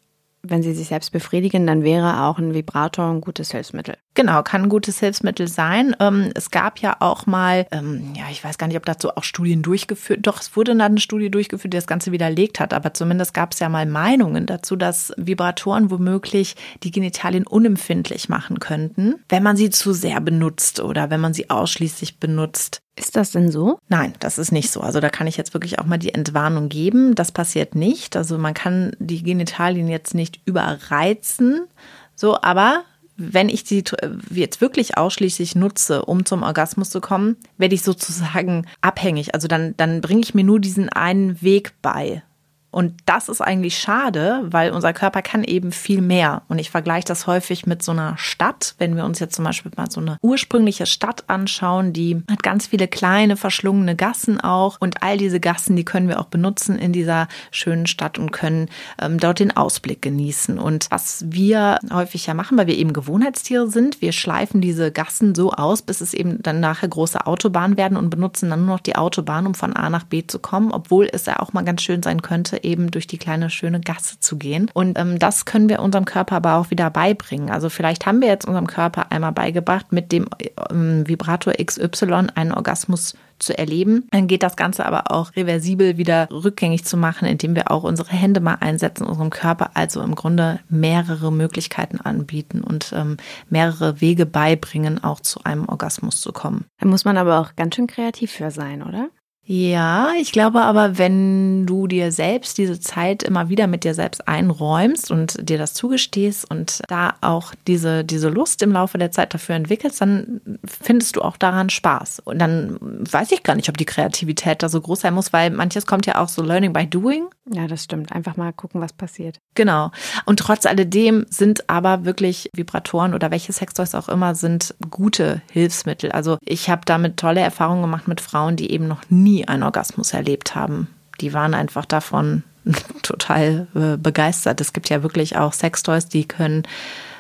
wenn sie sich selbst befriedigen, dann wäre auch ein Vibrator ein gutes Hilfsmittel. Genau, kann ein gutes Hilfsmittel sein. Ähm, es gab ja auch mal, ähm, ja, ich weiß gar nicht, ob dazu auch Studien durchgeführt, doch es wurde dann eine Studie durchgeführt, die das Ganze widerlegt hat, aber zumindest gab es ja mal Meinungen dazu, dass Vibratoren womöglich die Genitalien unempfindlich machen könnten, wenn man sie zu sehr benutzt oder wenn man sie ausschließlich benutzt. Ist das denn so? Nein, das ist nicht so. Also da kann ich jetzt wirklich auch mal die Entwarnung geben. Das passiert nicht. Also man kann die Genitalien jetzt nicht überreizen. So, aber wenn ich die jetzt wirklich ausschließlich nutze, um zum Orgasmus zu kommen, werde ich sozusagen abhängig. Also dann, dann bringe ich mir nur diesen einen Weg bei. Und das ist eigentlich schade, weil unser Körper kann eben viel mehr. Und ich vergleiche das häufig mit so einer Stadt. Wenn wir uns jetzt zum Beispiel mal so eine ursprüngliche Stadt anschauen, die hat ganz viele kleine, verschlungene Gassen auch. Und all diese Gassen, die können wir auch benutzen in dieser schönen Stadt und können ähm, dort den Ausblick genießen. Und was wir häufig ja machen, weil wir eben Gewohnheitstiere sind, wir schleifen diese Gassen so aus, bis es eben dann nachher große Autobahnen werden und benutzen dann nur noch die Autobahn, um von A nach B zu kommen, obwohl es ja auch mal ganz schön sein könnte, eben durch die kleine schöne Gasse zu gehen. Und ähm, das können wir unserem Körper aber auch wieder beibringen. Also vielleicht haben wir jetzt unserem Körper einmal beigebracht, mit dem ähm, Vibrator XY einen Orgasmus zu erleben. Dann geht das Ganze aber auch reversibel wieder rückgängig zu machen, indem wir auch unsere Hände mal einsetzen, unserem Körper also im Grunde mehrere Möglichkeiten anbieten und ähm, mehrere Wege beibringen, auch zu einem Orgasmus zu kommen. Da muss man aber auch ganz schön kreativ für sein, oder? Ja, ich glaube aber, wenn du dir selbst diese Zeit immer wieder mit dir selbst einräumst und dir das zugestehst und da auch diese, diese Lust im Laufe der Zeit dafür entwickelst, dann findest du auch daran Spaß. Und dann weiß ich gar nicht, ob die Kreativität da so groß sein muss, weil manches kommt ja auch so Learning by Doing. Ja, das stimmt. Einfach mal gucken, was passiert. Genau. Und trotz alledem sind aber wirklich Vibratoren oder welche Sextoys auch immer sind gute Hilfsmittel. Also ich habe damit tolle Erfahrungen gemacht mit Frauen, die eben noch nie nie einen Orgasmus erlebt haben. Die waren einfach davon total äh, begeistert. Es gibt ja wirklich auch Sextoys, die können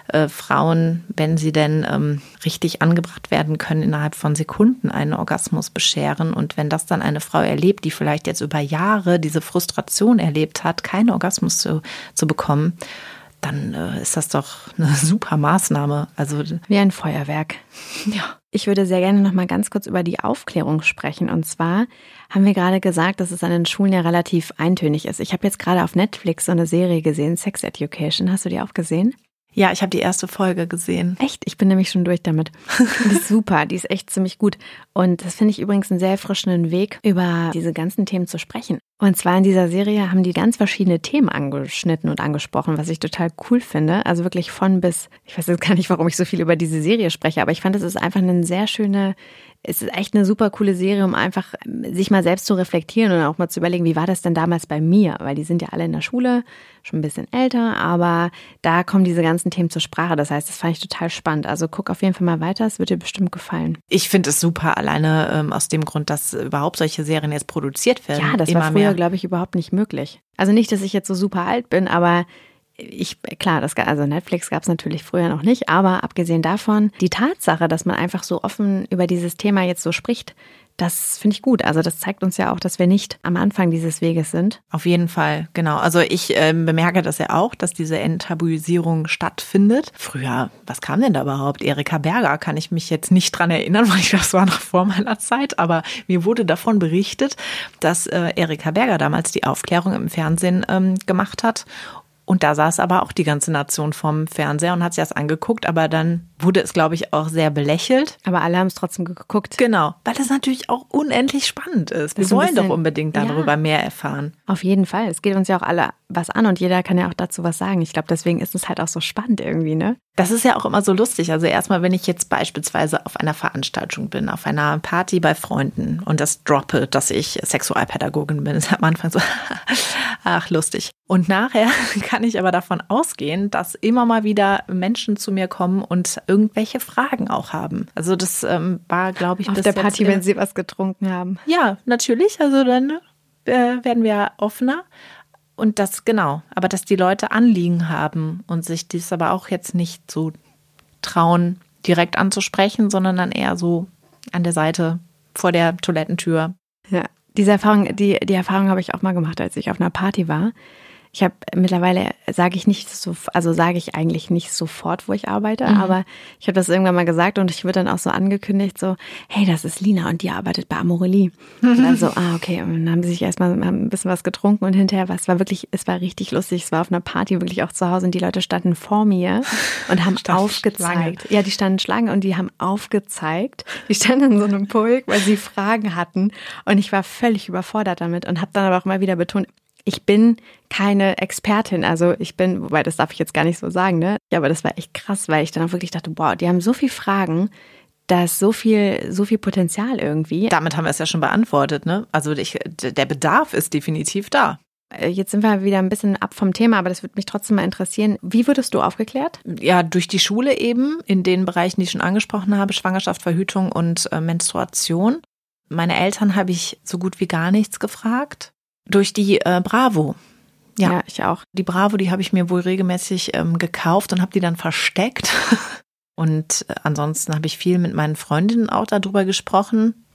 äh, Frauen, wenn sie denn ähm, richtig angebracht werden können, innerhalb von Sekunden einen Orgasmus bescheren. Und wenn das dann eine Frau erlebt, die vielleicht jetzt über Jahre diese Frustration erlebt hat, keinen Orgasmus zu, zu bekommen, dann äh, ist das doch eine super Maßnahme. Also wie ein Feuerwerk. Ja. Ich würde sehr gerne noch mal ganz kurz über die Aufklärung sprechen. Und zwar haben wir gerade gesagt, dass es an den Schulen ja relativ eintönig ist. Ich habe jetzt gerade auf Netflix so eine Serie gesehen, Sex Education. Hast du die auch gesehen? Ja, ich habe die erste Folge gesehen. Echt? Ich bin nämlich schon durch damit. Die ist super, die ist echt ziemlich gut. Und das finde ich übrigens einen sehr erfrischenden Weg, über diese ganzen Themen zu sprechen. Und zwar in dieser Serie haben die ganz verschiedene Themen angeschnitten und angesprochen, was ich total cool finde. Also wirklich von bis, ich weiß jetzt gar nicht, warum ich so viel über diese Serie spreche, aber ich fand, es ist einfach eine sehr schöne es ist echt eine super coole Serie, um einfach ähm, sich mal selbst zu reflektieren und auch mal zu überlegen, wie war das denn damals bei mir? Weil die sind ja alle in der Schule, schon ein bisschen älter, aber da kommen diese ganzen Themen zur Sprache. Das heißt, das fand ich total spannend. Also guck auf jeden Fall mal weiter, es wird dir bestimmt gefallen. Ich finde es super, alleine ähm, aus dem Grund, dass überhaupt solche Serien jetzt produziert werden. Ja, das war früher, glaube ich, überhaupt nicht möglich. Also nicht, dass ich jetzt so super alt bin, aber ich, klar, das, also Netflix gab es natürlich früher noch nicht, aber abgesehen davon, die Tatsache, dass man einfach so offen über dieses Thema jetzt so spricht, das finde ich gut. Also das zeigt uns ja auch, dass wir nicht am Anfang dieses Weges sind. Auf jeden Fall, genau. Also ich äh, bemerke das ja auch, dass diese Enttabuisierung stattfindet. Früher, was kam denn da überhaupt? Erika Berger kann ich mich jetzt nicht dran erinnern, weil ich das war noch vor meiner Zeit, aber mir wurde davon berichtet, dass äh, Erika Berger damals die Aufklärung im Fernsehen ähm, gemacht hat und da saß aber auch die ganze Nation vorm Fernseher und hat sich das angeguckt, aber dann wurde es, glaube ich, auch sehr belächelt. Aber alle haben es trotzdem geguckt. Genau, weil es natürlich auch unendlich spannend ist. Wir ist wollen bisschen, doch unbedingt darüber ja, mehr erfahren. Auf jeden Fall. Es geht uns ja auch alle was an und jeder kann ja auch dazu was sagen. Ich glaube, deswegen ist es halt auch so spannend irgendwie, ne? Das ist ja auch immer so lustig. Also erstmal, wenn ich jetzt beispielsweise auf einer Veranstaltung bin, auf einer Party bei Freunden und das droppe, dass ich Sexualpädagogin bin, ist am Anfang so, ach, lustig. Und nachher kann ich aber davon ausgehen, dass immer mal wieder Menschen zu mir kommen und irgendwelche Fragen auch haben. Also das ähm, war, glaube ich, auf der Party, wenn sie was getrunken haben. Ja, natürlich. Also dann äh, werden wir offener. Und das, genau, aber dass die Leute Anliegen haben und sich dies aber auch jetzt nicht so trauen, direkt anzusprechen, sondern dann eher so an der Seite vor der Toilettentür. Ja, diese Erfahrung, die, die Erfahrung habe ich auch mal gemacht, als ich auf einer Party war. Ich habe mittlerweile sage ich nicht so, also sage ich eigentlich nicht sofort, wo ich arbeite, mhm. aber ich habe das irgendwann mal gesagt und ich wurde dann auch so angekündigt, so, hey, das ist Lina und die arbeitet bei Amorelie. Und dann so, ah, okay. Und dann haben sie sich erstmal ein bisschen was getrunken und hinterher war es war wirklich, es war richtig lustig. Es war auf einer Party wirklich auch zu Hause und die Leute standen vor mir und haben aufgezeigt. Schlange. Ja, die standen Schlange und die haben aufgezeigt. Die standen in so einem Pulk, weil sie Fragen hatten und ich war völlig überfordert damit und habe dann aber auch mal wieder betont, ich bin keine Expertin. Also ich bin, wobei das darf ich jetzt gar nicht so sagen, ne? Ja, aber das war echt krass, weil ich dann auch wirklich dachte, boah, die haben so viele Fragen. Da ist so viel, so viel Potenzial irgendwie. Damit haben wir es ja schon beantwortet, ne? Also ich, der Bedarf ist definitiv da. Äh, jetzt sind wir wieder ein bisschen ab vom Thema, aber das würde mich trotzdem mal interessieren. Wie wurdest du aufgeklärt? Ja, durch die Schule eben, in den Bereichen, die ich schon angesprochen habe, Schwangerschaft, Verhütung und äh, Menstruation. Meine Eltern habe ich so gut wie gar nichts gefragt. Durch die äh, Bravo. Ja. ja, ich auch. Die Bravo, die habe ich mir wohl regelmäßig ähm, gekauft und habe die dann versteckt. und äh, ansonsten habe ich viel mit meinen Freundinnen auch darüber gesprochen.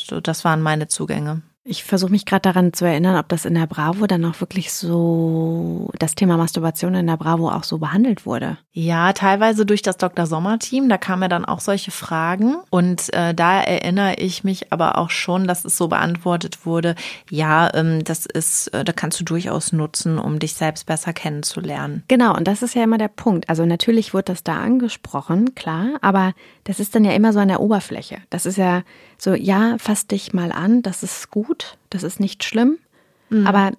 So, das waren meine Zugänge. Ich versuche mich gerade daran zu erinnern, ob das in der Bravo dann auch wirklich so, das Thema Masturbation in der Bravo auch so behandelt wurde. Ja, teilweise durch das Dr. Sommer-Team, da kamen ja dann auch solche Fragen. Und äh, da erinnere ich mich aber auch schon, dass es so beantwortet wurde, ja, ähm, das ist, äh, da kannst du durchaus nutzen, um dich selbst besser kennenzulernen. Genau, und das ist ja immer der Punkt. Also natürlich wird das da angesprochen, klar, aber das ist dann ja immer so an der Oberfläche. Das ist ja so, ja, fass dich mal an, das ist gut, das ist nicht schlimm. Mhm. Aber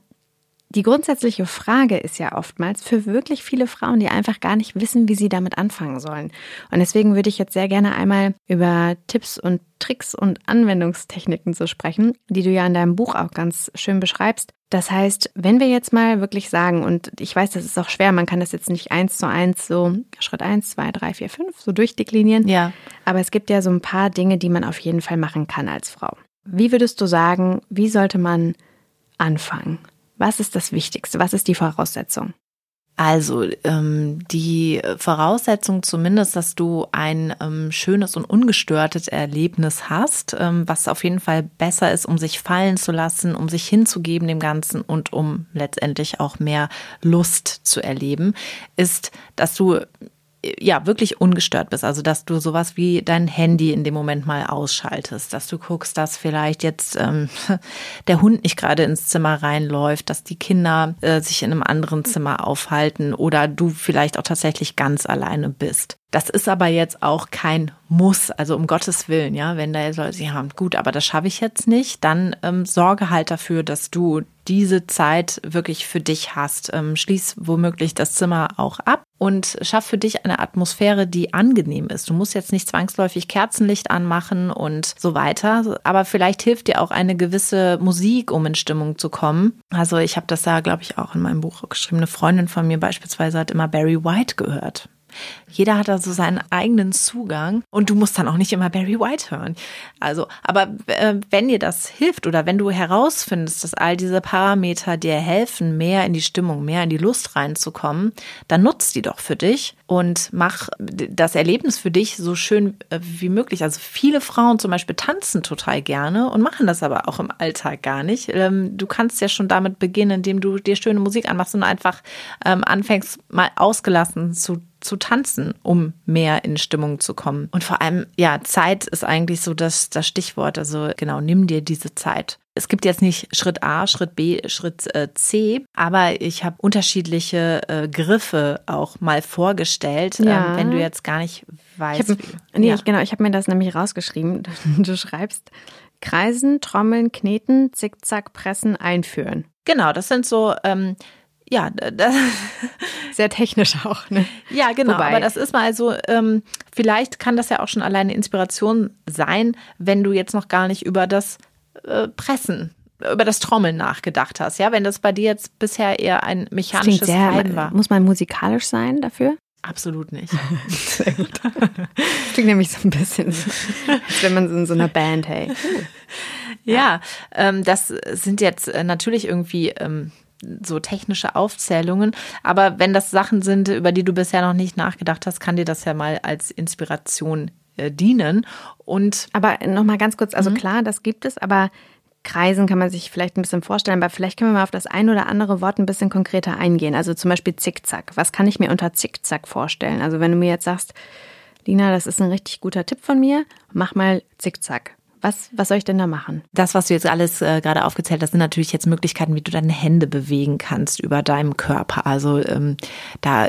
die grundsätzliche Frage ist ja oftmals für wirklich viele Frauen, die einfach gar nicht wissen, wie sie damit anfangen sollen. Und deswegen würde ich jetzt sehr gerne einmal über Tipps und Tricks und Anwendungstechniken zu sprechen, die du ja in deinem Buch auch ganz schön beschreibst. Das heißt, wenn wir jetzt mal wirklich sagen, und ich weiß, das ist auch schwer, man kann das jetzt nicht eins zu eins so Schritt eins, zwei, drei, vier, fünf so durchdeklinieren. Ja. Aber es gibt ja so ein paar Dinge, die man auf jeden Fall machen kann als Frau. Wie würdest du sagen, wie sollte man anfangen? Was ist das Wichtigste? Was ist die Voraussetzung? Also ähm, die Voraussetzung zumindest, dass du ein ähm, schönes und ungestörtes Erlebnis hast, ähm, was auf jeden Fall besser ist, um sich fallen zu lassen, um sich hinzugeben dem Ganzen und um letztendlich auch mehr Lust zu erleben, ist, dass du ja, wirklich ungestört bist. Also, dass du sowas wie dein Handy in dem Moment mal ausschaltest, dass du guckst, dass vielleicht jetzt ähm, der Hund nicht gerade ins Zimmer reinläuft, dass die Kinder äh, sich in einem anderen Zimmer aufhalten oder du vielleicht auch tatsächlich ganz alleine bist. Das ist aber jetzt auch kein Muss, also um Gottes Willen, ja, wenn da jetzt Leute ja, gut, aber das schaffe ich jetzt nicht, dann ähm, sorge halt dafür, dass du diese Zeit wirklich für dich hast. Ähm, schließ womöglich das Zimmer auch ab und schaff für dich eine Atmosphäre, die angenehm ist. Du musst jetzt nicht zwangsläufig Kerzenlicht anmachen und so weiter, aber vielleicht hilft dir auch eine gewisse Musik, um in Stimmung zu kommen. Also ich habe das da, glaube ich, auch in meinem Buch geschrieben. Eine Freundin von mir beispielsweise hat immer Barry White gehört. Jeder hat da so seinen eigenen Zugang und du musst dann auch nicht immer Barry White hören. Also, aber äh, wenn dir das hilft oder wenn du herausfindest, dass all diese Parameter dir helfen, mehr in die Stimmung, mehr in die Lust reinzukommen, dann nutzt die doch für dich und mach das Erlebnis für dich so schön äh, wie möglich. Also viele Frauen zum Beispiel tanzen total gerne und machen das aber auch im Alltag gar nicht. Ähm, du kannst ja schon damit beginnen, indem du dir schöne Musik anmachst und einfach ähm, anfängst, mal ausgelassen zu zu tanzen, um mehr in Stimmung zu kommen. Und vor allem, ja, Zeit ist eigentlich so das, das Stichwort. Also genau, nimm dir diese Zeit. Es gibt jetzt nicht Schritt A, Schritt B, Schritt äh, C, aber ich habe unterschiedliche äh, Griffe auch mal vorgestellt, ja. ähm, wenn du jetzt gar nicht weißt. Ich hab, nee, ja. ich, genau, ich habe mir das nämlich rausgeschrieben. Du schreibst Kreisen, Trommeln, Kneten, Zickzack, Pressen, Einführen. Genau, das sind so ähm, ja, das sehr technisch auch. Ne? Ja, genau. Wobei, aber das ist mal so, ähm, vielleicht kann das ja auch schon alleine Inspiration sein, wenn du jetzt noch gar nicht über das äh, Pressen über das Trommeln nachgedacht hast, ja, wenn das bei dir jetzt bisher eher ein mechanisches Treiben war. Muss man musikalisch sein dafür? Absolut nicht. Sehr gut. Das klingt nämlich so ein bisschen, so, als wenn man in so einer Band, hey. Ja, ja ähm, das sind jetzt äh, natürlich irgendwie ähm, so technische Aufzählungen. Aber wenn das Sachen sind, über die du bisher noch nicht nachgedacht hast, kann dir das ja mal als Inspiration äh, dienen. Und aber nochmal ganz kurz, also mhm. klar, das gibt es, aber Kreisen kann man sich vielleicht ein bisschen vorstellen, aber vielleicht können wir mal auf das ein oder andere Wort ein bisschen konkreter eingehen. Also zum Beispiel Zickzack. Was kann ich mir unter Zickzack vorstellen? Also wenn du mir jetzt sagst, Lina, das ist ein richtig guter Tipp von mir, mach mal Zickzack. Was, was soll ich denn da machen? Das, was du jetzt alles äh, gerade aufgezählt hast, sind natürlich jetzt Möglichkeiten, wie du deine Hände bewegen kannst über deinem Körper. Also ähm, da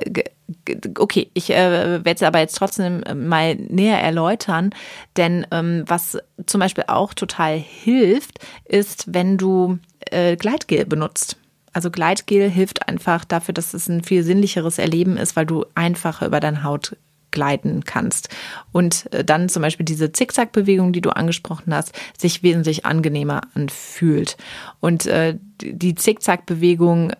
okay, ich äh, werde es aber jetzt trotzdem äh, mal näher erläutern, denn ähm, was zum Beispiel auch total hilft, ist, wenn du äh, Gleitgel benutzt. Also Gleitgel hilft einfach dafür, dass es ein viel sinnlicheres Erleben ist, weil du einfacher über deine Haut gleiten kannst. Und äh, dann zum Beispiel diese Zickzack-Bewegung, die du angesprochen hast, sich wesentlich angenehmer anfühlt. Und äh, die Zickzack-Bewegung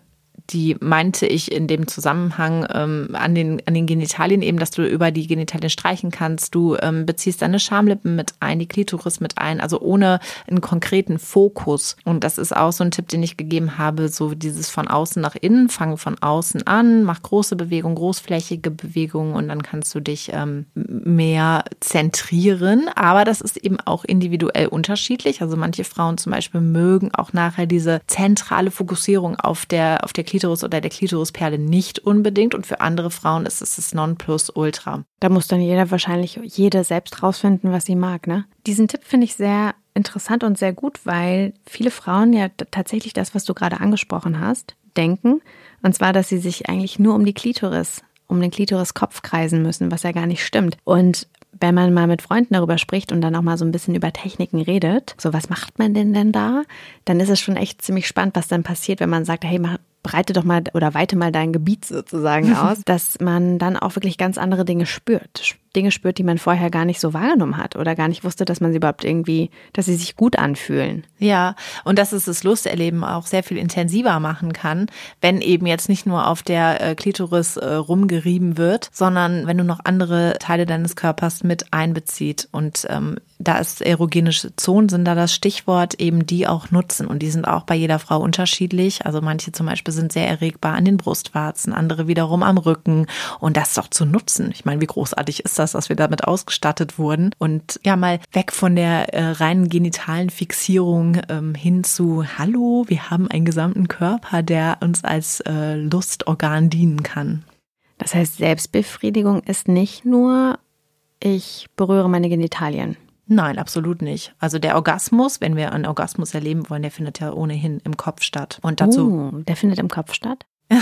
die meinte ich in dem Zusammenhang ähm, an, den, an den Genitalien eben, dass du über die Genitalien streichen kannst. Du ähm, beziehst deine Schamlippen mit ein, die Klitoris mit ein, also ohne einen konkreten Fokus. Und das ist auch so ein Tipp, den ich gegeben habe, so dieses von außen nach innen, fange von außen an, mach große Bewegungen, großflächige Bewegungen und dann kannst du dich ähm, mehr zentrieren. Aber das ist eben auch individuell unterschiedlich. Also manche Frauen zum Beispiel mögen auch nachher diese zentrale Fokussierung auf der, auf der Klitoris Klitoris oder der Klitorisperle nicht unbedingt und für andere Frauen ist es das Nonplusultra. Da muss dann jeder wahrscheinlich, jede selbst rausfinden, was sie mag, ne? Diesen Tipp finde ich sehr interessant und sehr gut, weil viele Frauen ja tatsächlich das, was du gerade angesprochen hast, denken. Und zwar, dass sie sich eigentlich nur um die Klitoris, um den Klitoriskopf kreisen müssen, was ja gar nicht stimmt. Und wenn man mal mit Freunden darüber spricht und dann auch mal so ein bisschen über Techniken redet, so was macht man denn denn da, dann ist es schon echt ziemlich spannend, was dann passiert, wenn man sagt, hey, mach, breite doch mal oder weite mal dein Gebiet sozusagen aus, dass man dann auch wirklich ganz andere Dinge spürt. Dinge spürt, die man vorher gar nicht so wahrgenommen hat oder gar nicht wusste, dass man sie überhaupt irgendwie, dass sie sich gut anfühlen. Ja, und dass es das Lusterleben auch sehr viel intensiver machen kann, wenn eben jetzt nicht nur auf der äh, Klitoris äh, rumgerieben wird, sondern wenn du noch andere Teile deines Körpers mit einbezieht. Und ähm, da ist erogenische Zonen, sind da das Stichwort, eben die auch nutzen. Und die sind auch bei jeder Frau unterschiedlich. Also manche zum Beispiel sind sehr erregbar an den Brustwarzen, andere wiederum am Rücken. Und das doch zu nutzen. Ich meine, wie großartig ist das? das, dass wir damit ausgestattet wurden. Und ja, mal weg von der äh, reinen genitalen Fixierung ähm, hin zu, hallo, wir haben einen gesamten Körper, der uns als äh, Lustorgan dienen kann. Das heißt, Selbstbefriedigung ist nicht nur, ich berühre meine Genitalien. Nein, absolut nicht. Also der Orgasmus, wenn wir einen Orgasmus erleben wollen, der findet ja ohnehin im Kopf statt. Und dazu. Uh, der findet im Kopf statt?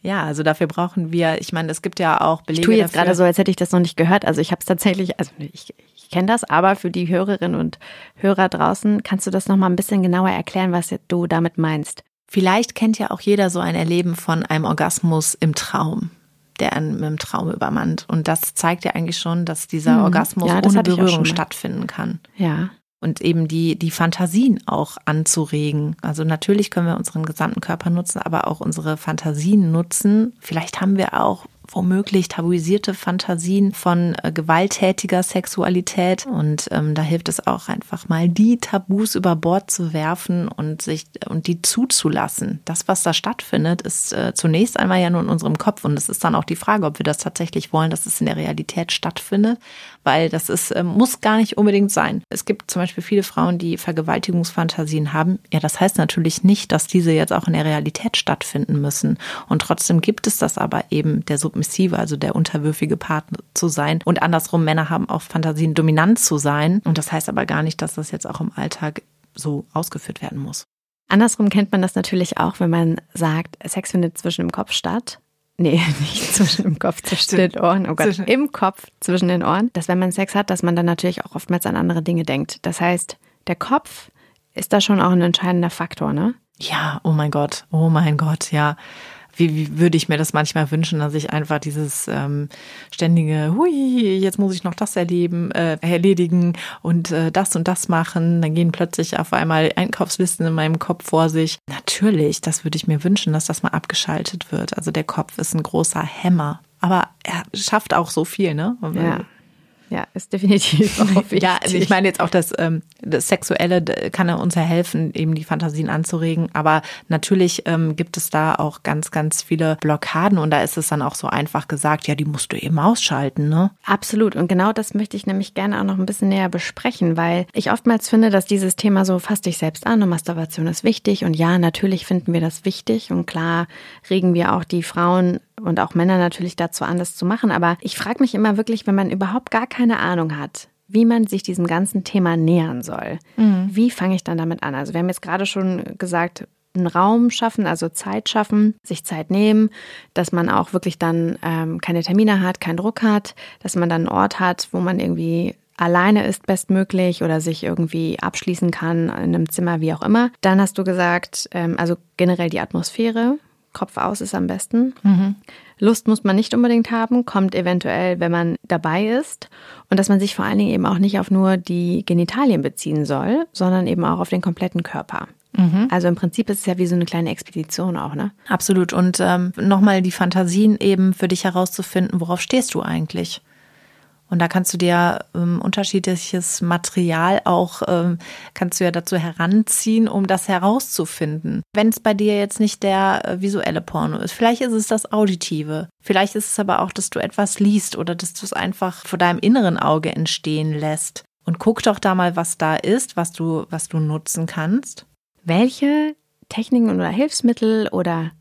ja, also dafür brauchen wir, ich meine, es gibt ja auch Belege. Ich tue jetzt dafür. gerade so, als hätte ich das noch nicht gehört. Also ich habe es tatsächlich, also ich, ich kenne das, aber für die Hörerinnen und Hörer draußen, kannst du das nochmal ein bisschen genauer erklären, was du damit meinst? Vielleicht kennt ja auch jeder so ein Erleben von einem Orgasmus im Traum der einen im Traum übermannt. Und das zeigt ja eigentlich schon, dass dieser hm. Orgasmus ja, ohne Berührung stattfinden kann. Ja und eben die, die Fantasien auch anzuregen. Also natürlich können wir unseren gesamten Körper nutzen, aber auch unsere Fantasien nutzen. Vielleicht haben wir auch womöglich tabuisierte Fantasien von äh, gewalttätiger Sexualität. Und ähm, da hilft es auch einfach mal, die Tabus über Bord zu werfen und sich und die zuzulassen. Das, was da stattfindet, ist äh, zunächst einmal ja nur in unserem Kopf. Und es ist dann auch die Frage, ob wir das tatsächlich wollen, dass es in der Realität stattfindet, weil das ist, äh, muss gar nicht unbedingt sein. Es gibt zum Beispiel viele Frauen, die Vergewaltigungsfantasien haben. Ja, das heißt natürlich nicht, dass diese jetzt auch in der Realität stattfinden müssen. Und trotzdem gibt es das aber eben der Sub submissive, also der unterwürfige Partner zu sein. Und andersrum, Männer haben auch Fantasien, dominant zu sein. Und das heißt aber gar nicht, dass das jetzt auch im Alltag so ausgeführt werden muss. Andersrum kennt man das natürlich auch, wenn man sagt, Sex findet zwischen dem Kopf statt. Nee, nicht zwischen dem Kopf, zwischen den Ohren. Oh Gott, im Kopf zwischen den Ohren. Dass wenn man Sex hat, dass man dann natürlich auch oftmals an andere Dinge denkt. Das heißt, der Kopf ist da schon auch ein entscheidender Faktor, ne? Ja, oh mein Gott, oh mein Gott, ja wie, wie würde ich mir das manchmal wünschen, dass ich einfach dieses ähm, ständige, hui, jetzt muss ich noch das erleben, äh, erledigen und äh, das und das machen. Dann gehen plötzlich auf einmal Einkaufslisten in meinem Kopf vor sich. Natürlich, das würde ich mir wünschen, dass das mal abgeschaltet wird. Also der Kopf ist ein großer Hämmer aber er schafft auch so viel, ne? Ja. Ja, ist definitiv auch wichtig. Ja, also ich meine jetzt auch das, ähm, das Sexuelle kann uns ja helfen, eben die Fantasien anzuregen. Aber natürlich ähm, gibt es da auch ganz, ganz viele Blockaden und da ist es dann auch so einfach gesagt, ja, die musst du eben ausschalten, ne? Absolut. Und genau das möchte ich nämlich gerne auch noch ein bisschen näher besprechen, weil ich oftmals finde, dass dieses Thema so fass dich selbst an und Masturbation ist wichtig. Und ja, natürlich finden wir das wichtig und klar regen wir auch die Frauen und auch Männer natürlich dazu an, das zu machen. Aber ich frage mich immer wirklich, wenn man überhaupt gar keine Ahnung hat, wie man sich diesem ganzen Thema nähern soll. Mhm. Wie fange ich dann damit an? Also wir haben jetzt gerade schon gesagt, einen Raum schaffen, also Zeit schaffen, sich Zeit nehmen, dass man auch wirklich dann ähm, keine Termine hat, keinen Druck hat, dass man dann einen Ort hat, wo man irgendwie alleine ist bestmöglich oder sich irgendwie abschließen kann in einem Zimmer, wie auch immer. Dann hast du gesagt, ähm, also generell die Atmosphäre, Kopf aus ist am besten. Mhm. Lust muss man nicht unbedingt haben, kommt eventuell, wenn man dabei ist. Und dass man sich vor allen Dingen eben auch nicht auf nur die Genitalien beziehen soll, sondern eben auch auf den kompletten Körper. Mhm. Also im Prinzip ist es ja wie so eine kleine Expedition auch, ne? Absolut. Und ähm, nochmal die Fantasien eben für dich herauszufinden, worauf stehst du eigentlich? Und da kannst du dir ähm, unterschiedliches Material auch, ähm, kannst du ja dazu heranziehen, um das herauszufinden. Wenn es bei dir jetzt nicht der äh, visuelle Porno ist, vielleicht ist es das Auditive. Vielleicht ist es aber auch, dass du etwas liest oder dass du es einfach vor deinem inneren Auge entstehen lässt. Und guck doch da mal, was da ist, was du, was du nutzen kannst. Welche Techniken oder Hilfsmittel oder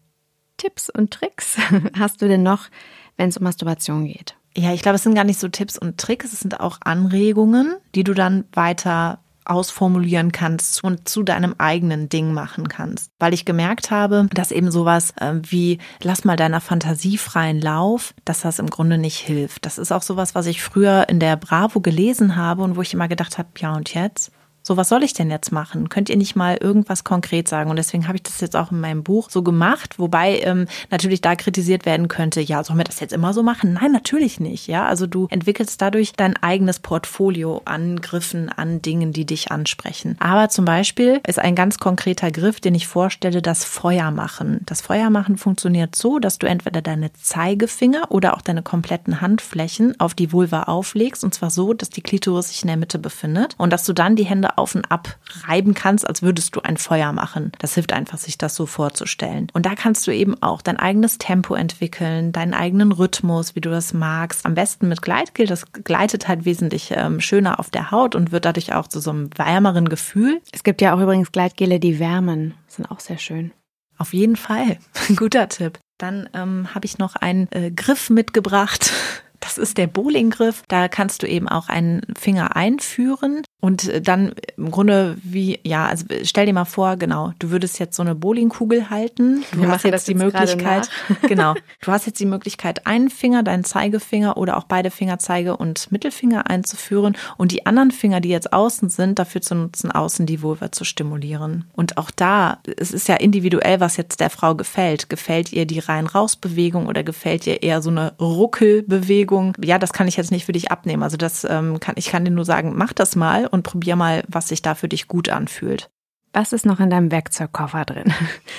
Tipps und Tricks hast du denn noch, wenn es um Masturbation geht? Ja, ich glaube, es sind gar nicht so Tipps und Tricks, es sind auch Anregungen, die du dann weiter ausformulieren kannst und zu deinem eigenen Ding machen kannst. Weil ich gemerkt habe, dass eben sowas äh, wie lass mal deiner Fantasie freien Lauf, dass das im Grunde nicht hilft. Das ist auch sowas, was ich früher in der Bravo gelesen habe und wo ich immer gedacht habe, ja und jetzt? So, was soll ich denn jetzt machen? Könnt ihr nicht mal irgendwas konkret sagen? Und deswegen habe ich das jetzt auch in meinem Buch so gemacht, wobei ähm, natürlich da kritisiert werden könnte, ja, sollen wir das jetzt immer so machen? Nein, natürlich nicht. Ja, also du entwickelst dadurch dein eigenes Portfolio an Griffen, an Dingen, die dich ansprechen. Aber zum Beispiel ist ein ganz konkreter Griff, den ich vorstelle, das Feuer machen. Das Feuer machen funktioniert so, dass du entweder deine Zeigefinger oder auch deine kompletten Handflächen auf die Vulva auflegst und zwar so, dass die Klitoris sich in der Mitte befindet und dass du dann die Hände auf und ab reiben kannst, als würdest du ein Feuer machen. Das hilft einfach, sich das so vorzustellen. Und da kannst du eben auch dein eigenes Tempo entwickeln, deinen eigenen Rhythmus, wie du das magst. Am besten mit Gleitgel. Das gleitet halt wesentlich ähm, schöner auf der Haut und wird dadurch auch zu so einem wärmeren Gefühl. Es gibt ja auch übrigens Gleitgele, die wärmen. Das sind auch sehr schön. Auf jeden Fall. Guter Tipp. Dann ähm, habe ich noch einen äh, Griff mitgebracht. Das ist der Bowlinggriff. Da kannst du eben auch einen Finger einführen und äh, dann im Grunde wie, ja, also stell dir mal vor, genau, du würdest jetzt so eine Bowlingkugel halten. Du Wir hast jetzt die Möglichkeit, genau, du hast jetzt die Möglichkeit, einen Finger, deinen Zeigefinger oder auch beide Fingerzeige und Mittelfinger einzuführen und die anderen Finger, die jetzt außen sind, dafür zu nutzen, außen die Vulva zu stimulieren. Und auch da, es ist ja individuell, was jetzt der Frau gefällt. Gefällt ihr die rein-raus-Bewegung oder gefällt ihr eher so eine Ruckelbewegung? Ja, das kann ich jetzt nicht für dich abnehmen. Also das ähm, kann, ich kann dir nur sagen, mach das mal und probier mal, was sich da für dich gut anfühlt. Was ist noch in deinem Werkzeugkoffer drin?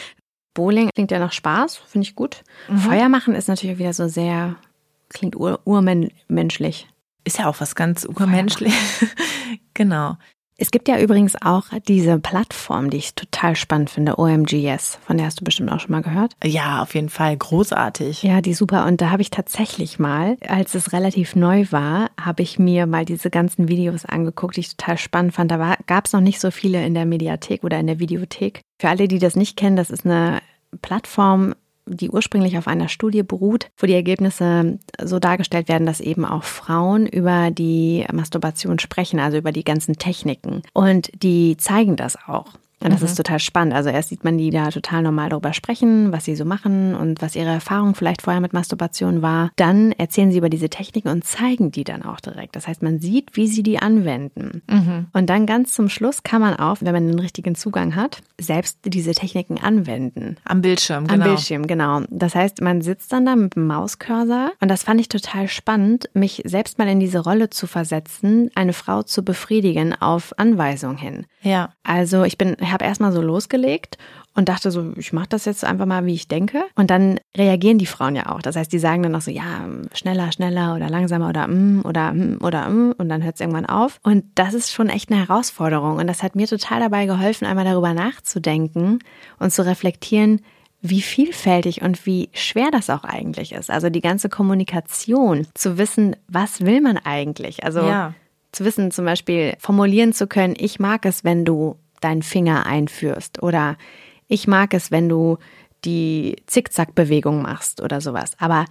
Bowling klingt ja nach Spaß, finde ich gut. Mhm. Feuer machen ist natürlich wieder so sehr, klingt ur urmenschlich. Ist ja auch was ganz urmenschlich. genau. Es gibt ja übrigens auch diese Plattform, die ich total spannend finde, OMGS. Von der hast du bestimmt auch schon mal gehört. Ja, auf jeden Fall. Großartig. Ja, die super. Und da habe ich tatsächlich mal, als es relativ neu war, habe ich mir mal diese ganzen Videos angeguckt, die ich total spannend fand. Da gab es noch nicht so viele in der Mediathek oder in der Videothek. Für alle, die das nicht kennen, das ist eine Plattform, die ursprünglich auf einer Studie beruht, wo die Ergebnisse so dargestellt werden, dass eben auch Frauen über die Masturbation sprechen, also über die ganzen Techniken. Und die zeigen das auch. Und das mhm. ist total spannend. Also erst sieht man die da total normal darüber sprechen, was sie so machen und was ihre Erfahrung vielleicht vorher mit Masturbation war. Dann erzählen sie über diese Techniken und zeigen die dann auch direkt. Das heißt, man sieht, wie sie die anwenden. Mhm. Und dann ganz zum Schluss kann man auch, wenn man den richtigen Zugang hat, selbst diese Techniken anwenden. Am Bildschirm, genau. Am Bildschirm, genau. Das heißt, man sitzt dann da mit dem Mauscursor und das fand ich total spannend, mich selbst mal in diese Rolle zu versetzen, eine Frau zu befriedigen auf Anweisung hin. Ja. Also ich bin habe erstmal so losgelegt und dachte so, ich mache das jetzt einfach mal, wie ich denke. Und dann reagieren die Frauen ja auch. Das heißt, die sagen dann noch so, ja, schneller, schneller oder langsamer oder mm, oder mm, oder mm, und dann hört es irgendwann auf. Und das ist schon echt eine Herausforderung. Und das hat mir total dabei geholfen, einmal darüber nachzudenken und zu reflektieren, wie vielfältig und wie schwer das auch eigentlich ist. Also die ganze Kommunikation, zu wissen, was will man eigentlich? Also ja. zu wissen, zum Beispiel formulieren zu können, ich mag es, wenn du deinen Finger einführst oder ich mag es, wenn du die Zickzackbewegung machst oder sowas. Aber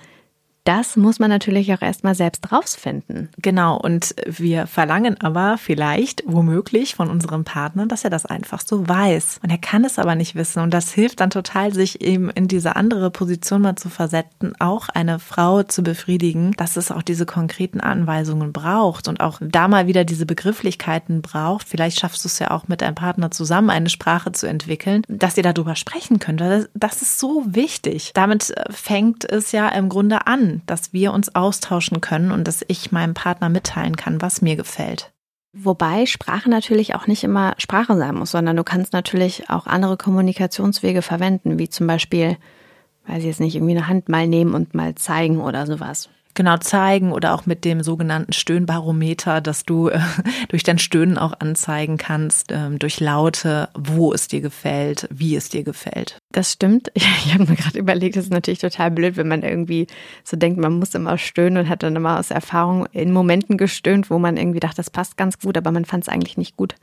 das muss man natürlich auch erstmal selbst rausfinden. Genau, und wir verlangen aber vielleicht, womöglich von unserem Partner, dass er das einfach so weiß. Und er kann es aber nicht wissen. Und das hilft dann total, sich eben in diese andere Position mal zu versetzen, auch eine Frau zu befriedigen, dass es auch diese konkreten Anweisungen braucht und auch da mal wieder diese Begrifflichkeiten braucht. Vielleicht schaffst du es ja auch mit deinem Partner zusammen, eine Sprache zu entwickeln, dass ihr darüber sprechen könnt. Das ist so wichtig. Damit fängt es ja im Grunde an dass wir uns austauschen können und dass ich meinem Partner mitteilen kann, was mir gefällt. Wobei Sprache natürlich auch nicht immer Sprache sein muss, sondern du kannst natürlich auch andere Kommunikationswege verwenden, wie zum Beispiel, weiß ich jetzt nicht, irgendwie eine Hand mal nehmen und mal zeigen oder sowas genau zeigen oder auch mit dem sogenannten Stöhnbarometer, dass du äh, durch dein Stöhnen auch anzeigen kannst, ähm, durch Laute, wo es dir gefällt, wie es dir gefällt. Das stimmt. Ich, ich habe mir gerade überlegt, das ist natürlich total blöd, wenn man irgendwie so denkt, man muss immer stöhnen und hat dann immer aus Erfahrung in Momenten gestöhnt, wo man irgendwie dachte, das passt ganz gut, aber man fand es eigentlich nicht gut.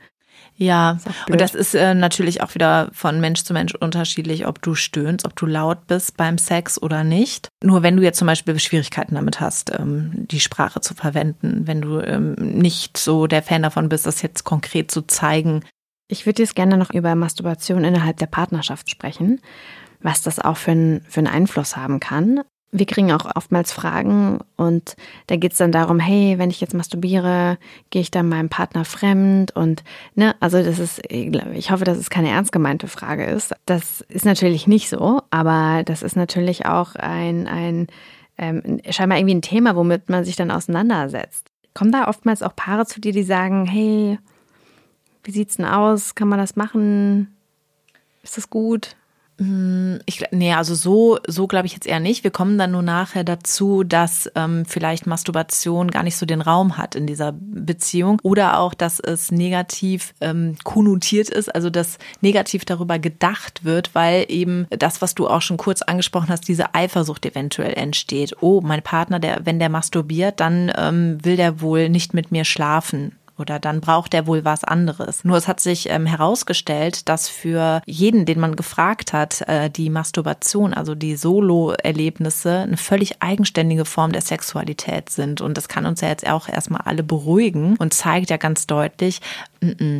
Ja, und das ist äh, natürlich auch wieder von Mensch zu Mensch unterschiedlich, ob du stöhnst, ob du laut bist beim Sex oder nicht. Nur wenn du jetzt zum Beispiel Schwierigkeiten damit hast, ähm, die Sprache zu verwenden, wenn du ähm, nicht so der Fan davon bist, das jetzt konkret zu zeigen. Ich würde jetzt gerne noch über Masturbation innerhalb der Partnerschaft sprechen was das auch für, ein, für einen Einfluss haben kann wir kriegen auch oftmals Fragen und da geht es dann darum, hey, wenn ich jetzt masturbiere, gehe ich dann meinem Partner fremd und ne, also das ist, ich hoffe, dass es keine ernst gemeinte Frage ist. Das ist natürlich nicht so, aber das ist natürlich auch ein, ein ähm, scheinbar irgendwie ein Thema, womit man sich dann auseinandersetzt. Kommen da oftmals auch Paare zu dir, die sagen, hey, wie sieht's denn aus? Kann man das machen? Ist das gut? Hm, ich, nee, also so, so glaube ich jetzt eher nicht. Wir kommen dann nur nachher dazu, dass ähm, vielleicht Masturbation gar nicht so den Raum hat in dieser Beziehung oder auch, dass es negativ ähm, konnotiert ist, also dass negativ darüber gedacht wird, weil eben das, was du auch schon kurz angesprochen hast, diese Eifersucht eventuell entsteht. Oh, mein Partner, der, wenn der masturbiert, dann ähm, will der wohl nicht mit mir schlafen oder dann braucht er wohl was anderes. Nur es hat sich ähm, herausgestellt, dass für jeden, den man gefragt hat, äh, die Masturbation, also die Solo-Erlebnisse, eine völlig eigenständige Form der Sexualität sind. Und das kann uns ja jetzt auch erstmal alle beruhigen und zeigt ja ganz deutlich,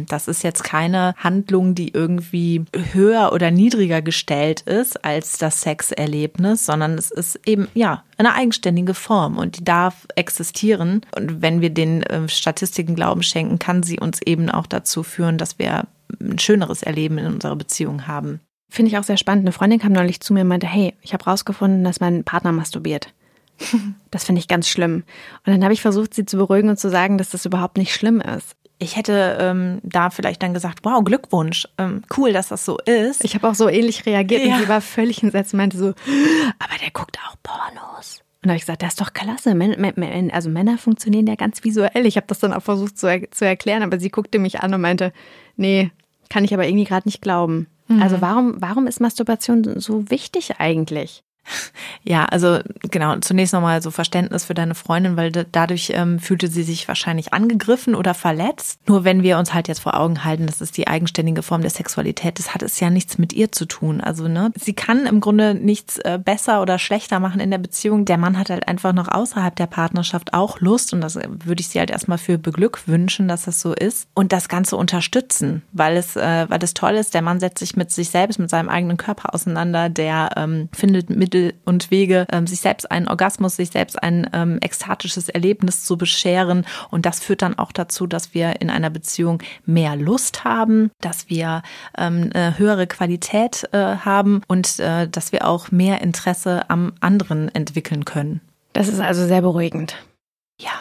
das ist jetzt keine Handlung, die irgendwie höher oder niedriger gestellt ist als das Sexerlebnis, sondern es ist eben, ja, eine eigenständige Form und die darf existieren. Und wenn wir den äh, Statistiken Glauben schenken, kann sie uns eben auch dazu führen, dass wir ein schöneres Erleben in unserer Beziehung haben. Finde ich auch sehr spannend. Eine Freundin kam neulich zu mir und meinte, hey, ich habe rausgefunden, dass mein Partner masturbiert. Das finde ich ganz schlimm. Und dann habe ich versucht, sie zu beruhigen und zu sagen, dass das überhaupt nicht schlimm ist ich hätte ähm, da vielleicht dann gesagt, wow, Glückwunsch, ähm, cool, dass das so ist. Ich habe auch so ähnlich reagiert ja. und sie war völlig entsetzt und meinte so, aber der guckt auch Pornos. Und da habe ich gesagt, das ist doch klasse. Also Männer funktionieren ja ganz visuell. Ich habe das dann auch versucht zu, er zu erklären, aber sie guckte mich an und meinte, nee, kann ich aber irgendwie gerade nicht glauben. Mhm. Also warum, warum ist Masturbation so wichtig eigentlich? Ja, also genau, zunächst nochmal so Verständnis für deine Freundin, weil dadurch ähm, fühlte sie sich wahrscheinlich angegriffen oder verletzt. Nur wenn wir uns halt jetzt vor Augen halten, das ist die eigenständige Form der Sexualität, das hat es ja nichts mit ihr zu tun. Also, ne, sie kann im Grunde nichts äh, besser oder schlechter machen in der Beziehung. Der Mann hat halt einfach noch außerhalb der Partnerschaft auch Lust und das äh, würde ich sie halt erstmal für beglückwünschen, dass das so ist und das Ganze unterstützen, weil es, äh, weil es toll ist, der Mann setzt sich mit sich selbst, mit seinem eigenen Körper auseinander, der ähm, findet mit Mittel und Wege, ähm, sich selbst einen Orgasmus, sich selbst ein ähm, ekstatisches Erlebnis zu bescheren. Und das führt dann auch dazu, dass wir in einer Beziehung mehr Lust haben, dass wir ähm, eine höhere Qualität äh, haben und äh, dass wir auch mehr Interesse am anderen entwickeln können. Das ist also sehr beruhigend. Ja.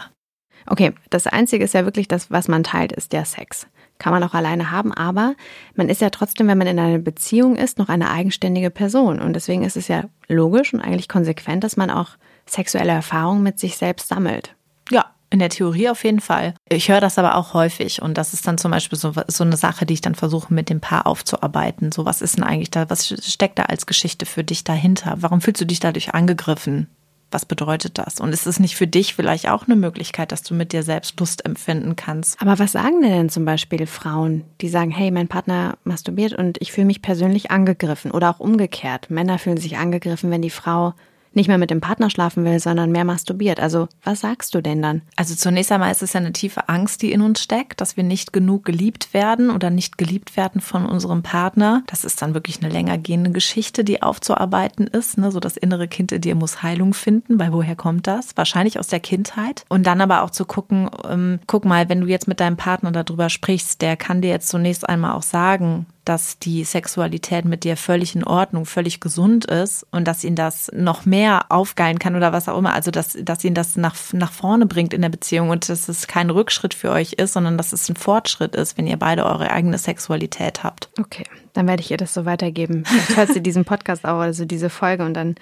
Okay, das Einzige ist ja wirklich das, was man teilt, ist der Sex. Kann man auch alleine haben, aber man ist ja trotzdem, wenn man in einer Beziehung ist, noch eine eigenständige Person. Und deswegen ist es ja logisch und eigentlich konsequent, dass man auch sexuelle Erfahrungen mit sich selbst sammelt. Ja, in der Theorie auf jeden Fall. Ich höre das aber auch häufig und das ist dann zum Beispiel so, so eine Sache, die ich dann versuche mit dem Paar aufzuarbeiten. So, was ist denn eigentlich da, was steckt da als Geschichte für dich dahinter? Warum fühlst du dich dadurch angegriffen? Was bedeutet das? Und ist es nicht für dich vielleicht auch eine Möglichkeit, dass du mit dir selbst Lust empfinden kannst? Aber was sagen denn zum Beispiel Frauen, die sagen, hey, mein Partner masturbiert und ich fühle mich persönlich angegriffen? Oder auch umgekehrt. Männer fühlen sich angegriffen, wenn die Frau nicht mehr mit dem Partner schlafen will, sondern mehr masturbiert. Also was sagst du denn dann? Also zunächst einmal ist es ja eine tiefe Angst, die in uns steckt, dass wir nicht genug geliebt werden oder nicht geliebt werden von unserem Partner. Das ist dann wirklich eine länger gehende Geschichte, die aufzuarbeiten ist. Ne? So das innere Kind in dir muss Heilung finden. Weil woher kommt das? Wahrscheinlich aus der Kindheit. Und dann aber auch zu gucken, ähm, guck mal, wenn du jetzt mit deinem Partner darüber sprichst, der kann dir jetzt zunächst einmal auch sagen, dass die Sexualität mit dir völlig in Ordnung, völlig gesund ist und dass ihn das noch mehr aufgeilen kann oder was auch immer. Also, dass, dass ihn das nach, nach vorne bringt in der Beziehung und dass es kein Rückschritt für euch ist, sondern dass es ein Fortschritt ist, wenn ihr beide eure eigene Sexualität habt. Okay, dann werde ich ihr das so weitergeben. Vielleicht hört sie diesen Podcast auch, also diese Folge und dann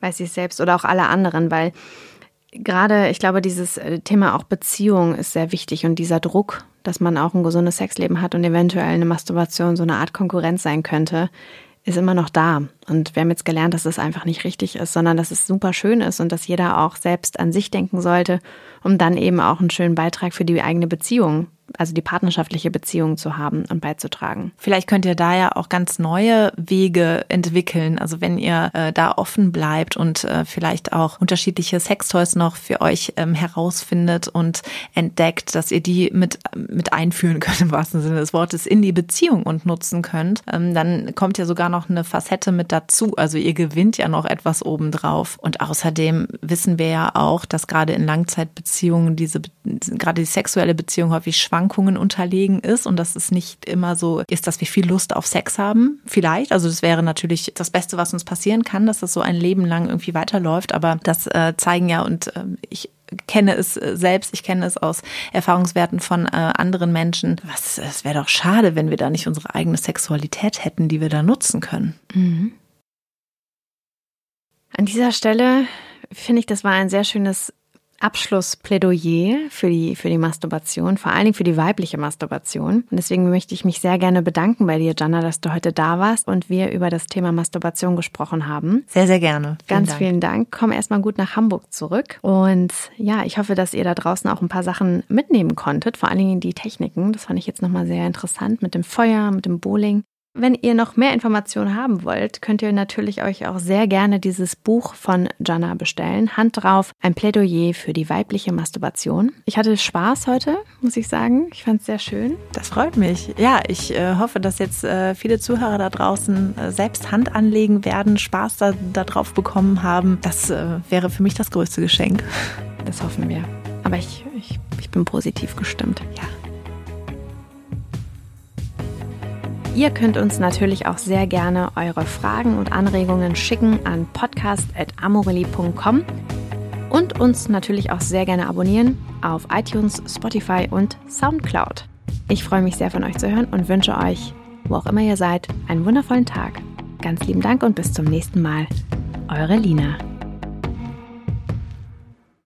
weiß es selbst oder auch alle anderen, weil gerade, ich glaube, dieses äh, Thema auch Beziehung ist sehr wichtig und dieser Druck, dass man auch ein gesundes Sexleben hat und eventuell eine Masturbation so eine Art Konkurrenz sein könnte, ist immer noch da. Und wir haben jetzt gelernt, dass es einfach nicht richtig ist, sondern dass es super schön ist und dass jeder auch selbst an sich denken sollte, um dann eben auch einen schönen Beitrag für die eigene Beziehung also die partnerschaftliche Beziehung zu haben und beizutragen. Vielleicht könnt ihr da ja auch ganz neue Wege entwickeln. Also wenn ihr äh, da offen bleibt und äh, vielleicht auch unterschiedliche Sextoys noch für euch ähm, herausfindet und entdeckt, dass ihr die mit, mit einführen könnt, im wahrsten Sinne des Wortes, in die Beziehung und nutzen könnt, ähm, dann kommt ja sogar noch eine Facette mit dazu. Also ihr gewinnt ja noch etwas obendrauf. Und außerdem wissen wir ja auch, dass gerade in Langzeitbeziehungen diese, gerade die sexuelle Beziehung häufig schwach Schwankungen unterlegen ist und dass es nicht immer so ist, dass wir viel Lust auf Sex haben. Vielleicht, also das wäre natürlich das Beste, was uns passieren kann, dass das so ein Leben lang irgendwie weiterläuft. Aber das äh, zeigen ja und äh, ich kenne es äh, selbst, ich kenne es aus Erfahrungswerten von äh, anderen Menschen. Was, es wäre doch schade, wenn wir da nicht unsere eigene Sexualität hätten, die wir da nutzen können. Mhm. An dieser Stelle finde ich, das war ein sehr schönes Abschlussplädoyer für die, für die Masturbation, vor allen Dingen für die weibliche Masturbation. Und deswegen möchte ich mich sehr gerne bedanken bei dir, Jana, dass du heute da warst und wir über das Thema Masturbation gesprochen haben. Sehr, sehr gerne. Vielen Ganz Dank. vielen Dank. Komm erstmal gut nach Hamburg zurück. Und ja, ich hoffe, dass ihr da draußen auch ein paar Sachen mitnehmen konntet, vor allen Dingen die Techniken. Das fand ich jetzt nochmal sehr interessant mit dem Feuer, mit dem Bowling. Wenn ihr noch mehr Informationen haben wollt, könnt ihr natürlich euch auch sehr gerne dieses Buch von Jana bestellen. Hand drauf, ein Plädoyer für die weibliche Masturbation. Ich hatte Spaß heute, muss ich sagen. Ich fand es sehr schön. Das freut mich. Ja, ich äh, hoffe, dass jetzt äh, viele Zuhörer da draußen äh, selbst Hand anlegen werden, Spaß da, da drauf bekommen haben. Das äh, wäre für mich das größte Geschenk. Das hoffen wir. Aber ich, ich, ich bin positiv gestimmt. Ja. Ihr könnt uns natürlich auch sehr gerne eure Fragen und Anregungen schicken an podcast.amorelli.com und uns natürlich auch sehr gerne abonnieren auf iTunes, Spotify und Soundcloud. Ich freue mich sehr von euch zu hören und wünsche euch, wo auch immer ihr seid, einen wundervollen Tag. Ganz lieben Dank und bis zum nächsten Mal. Eure Lina.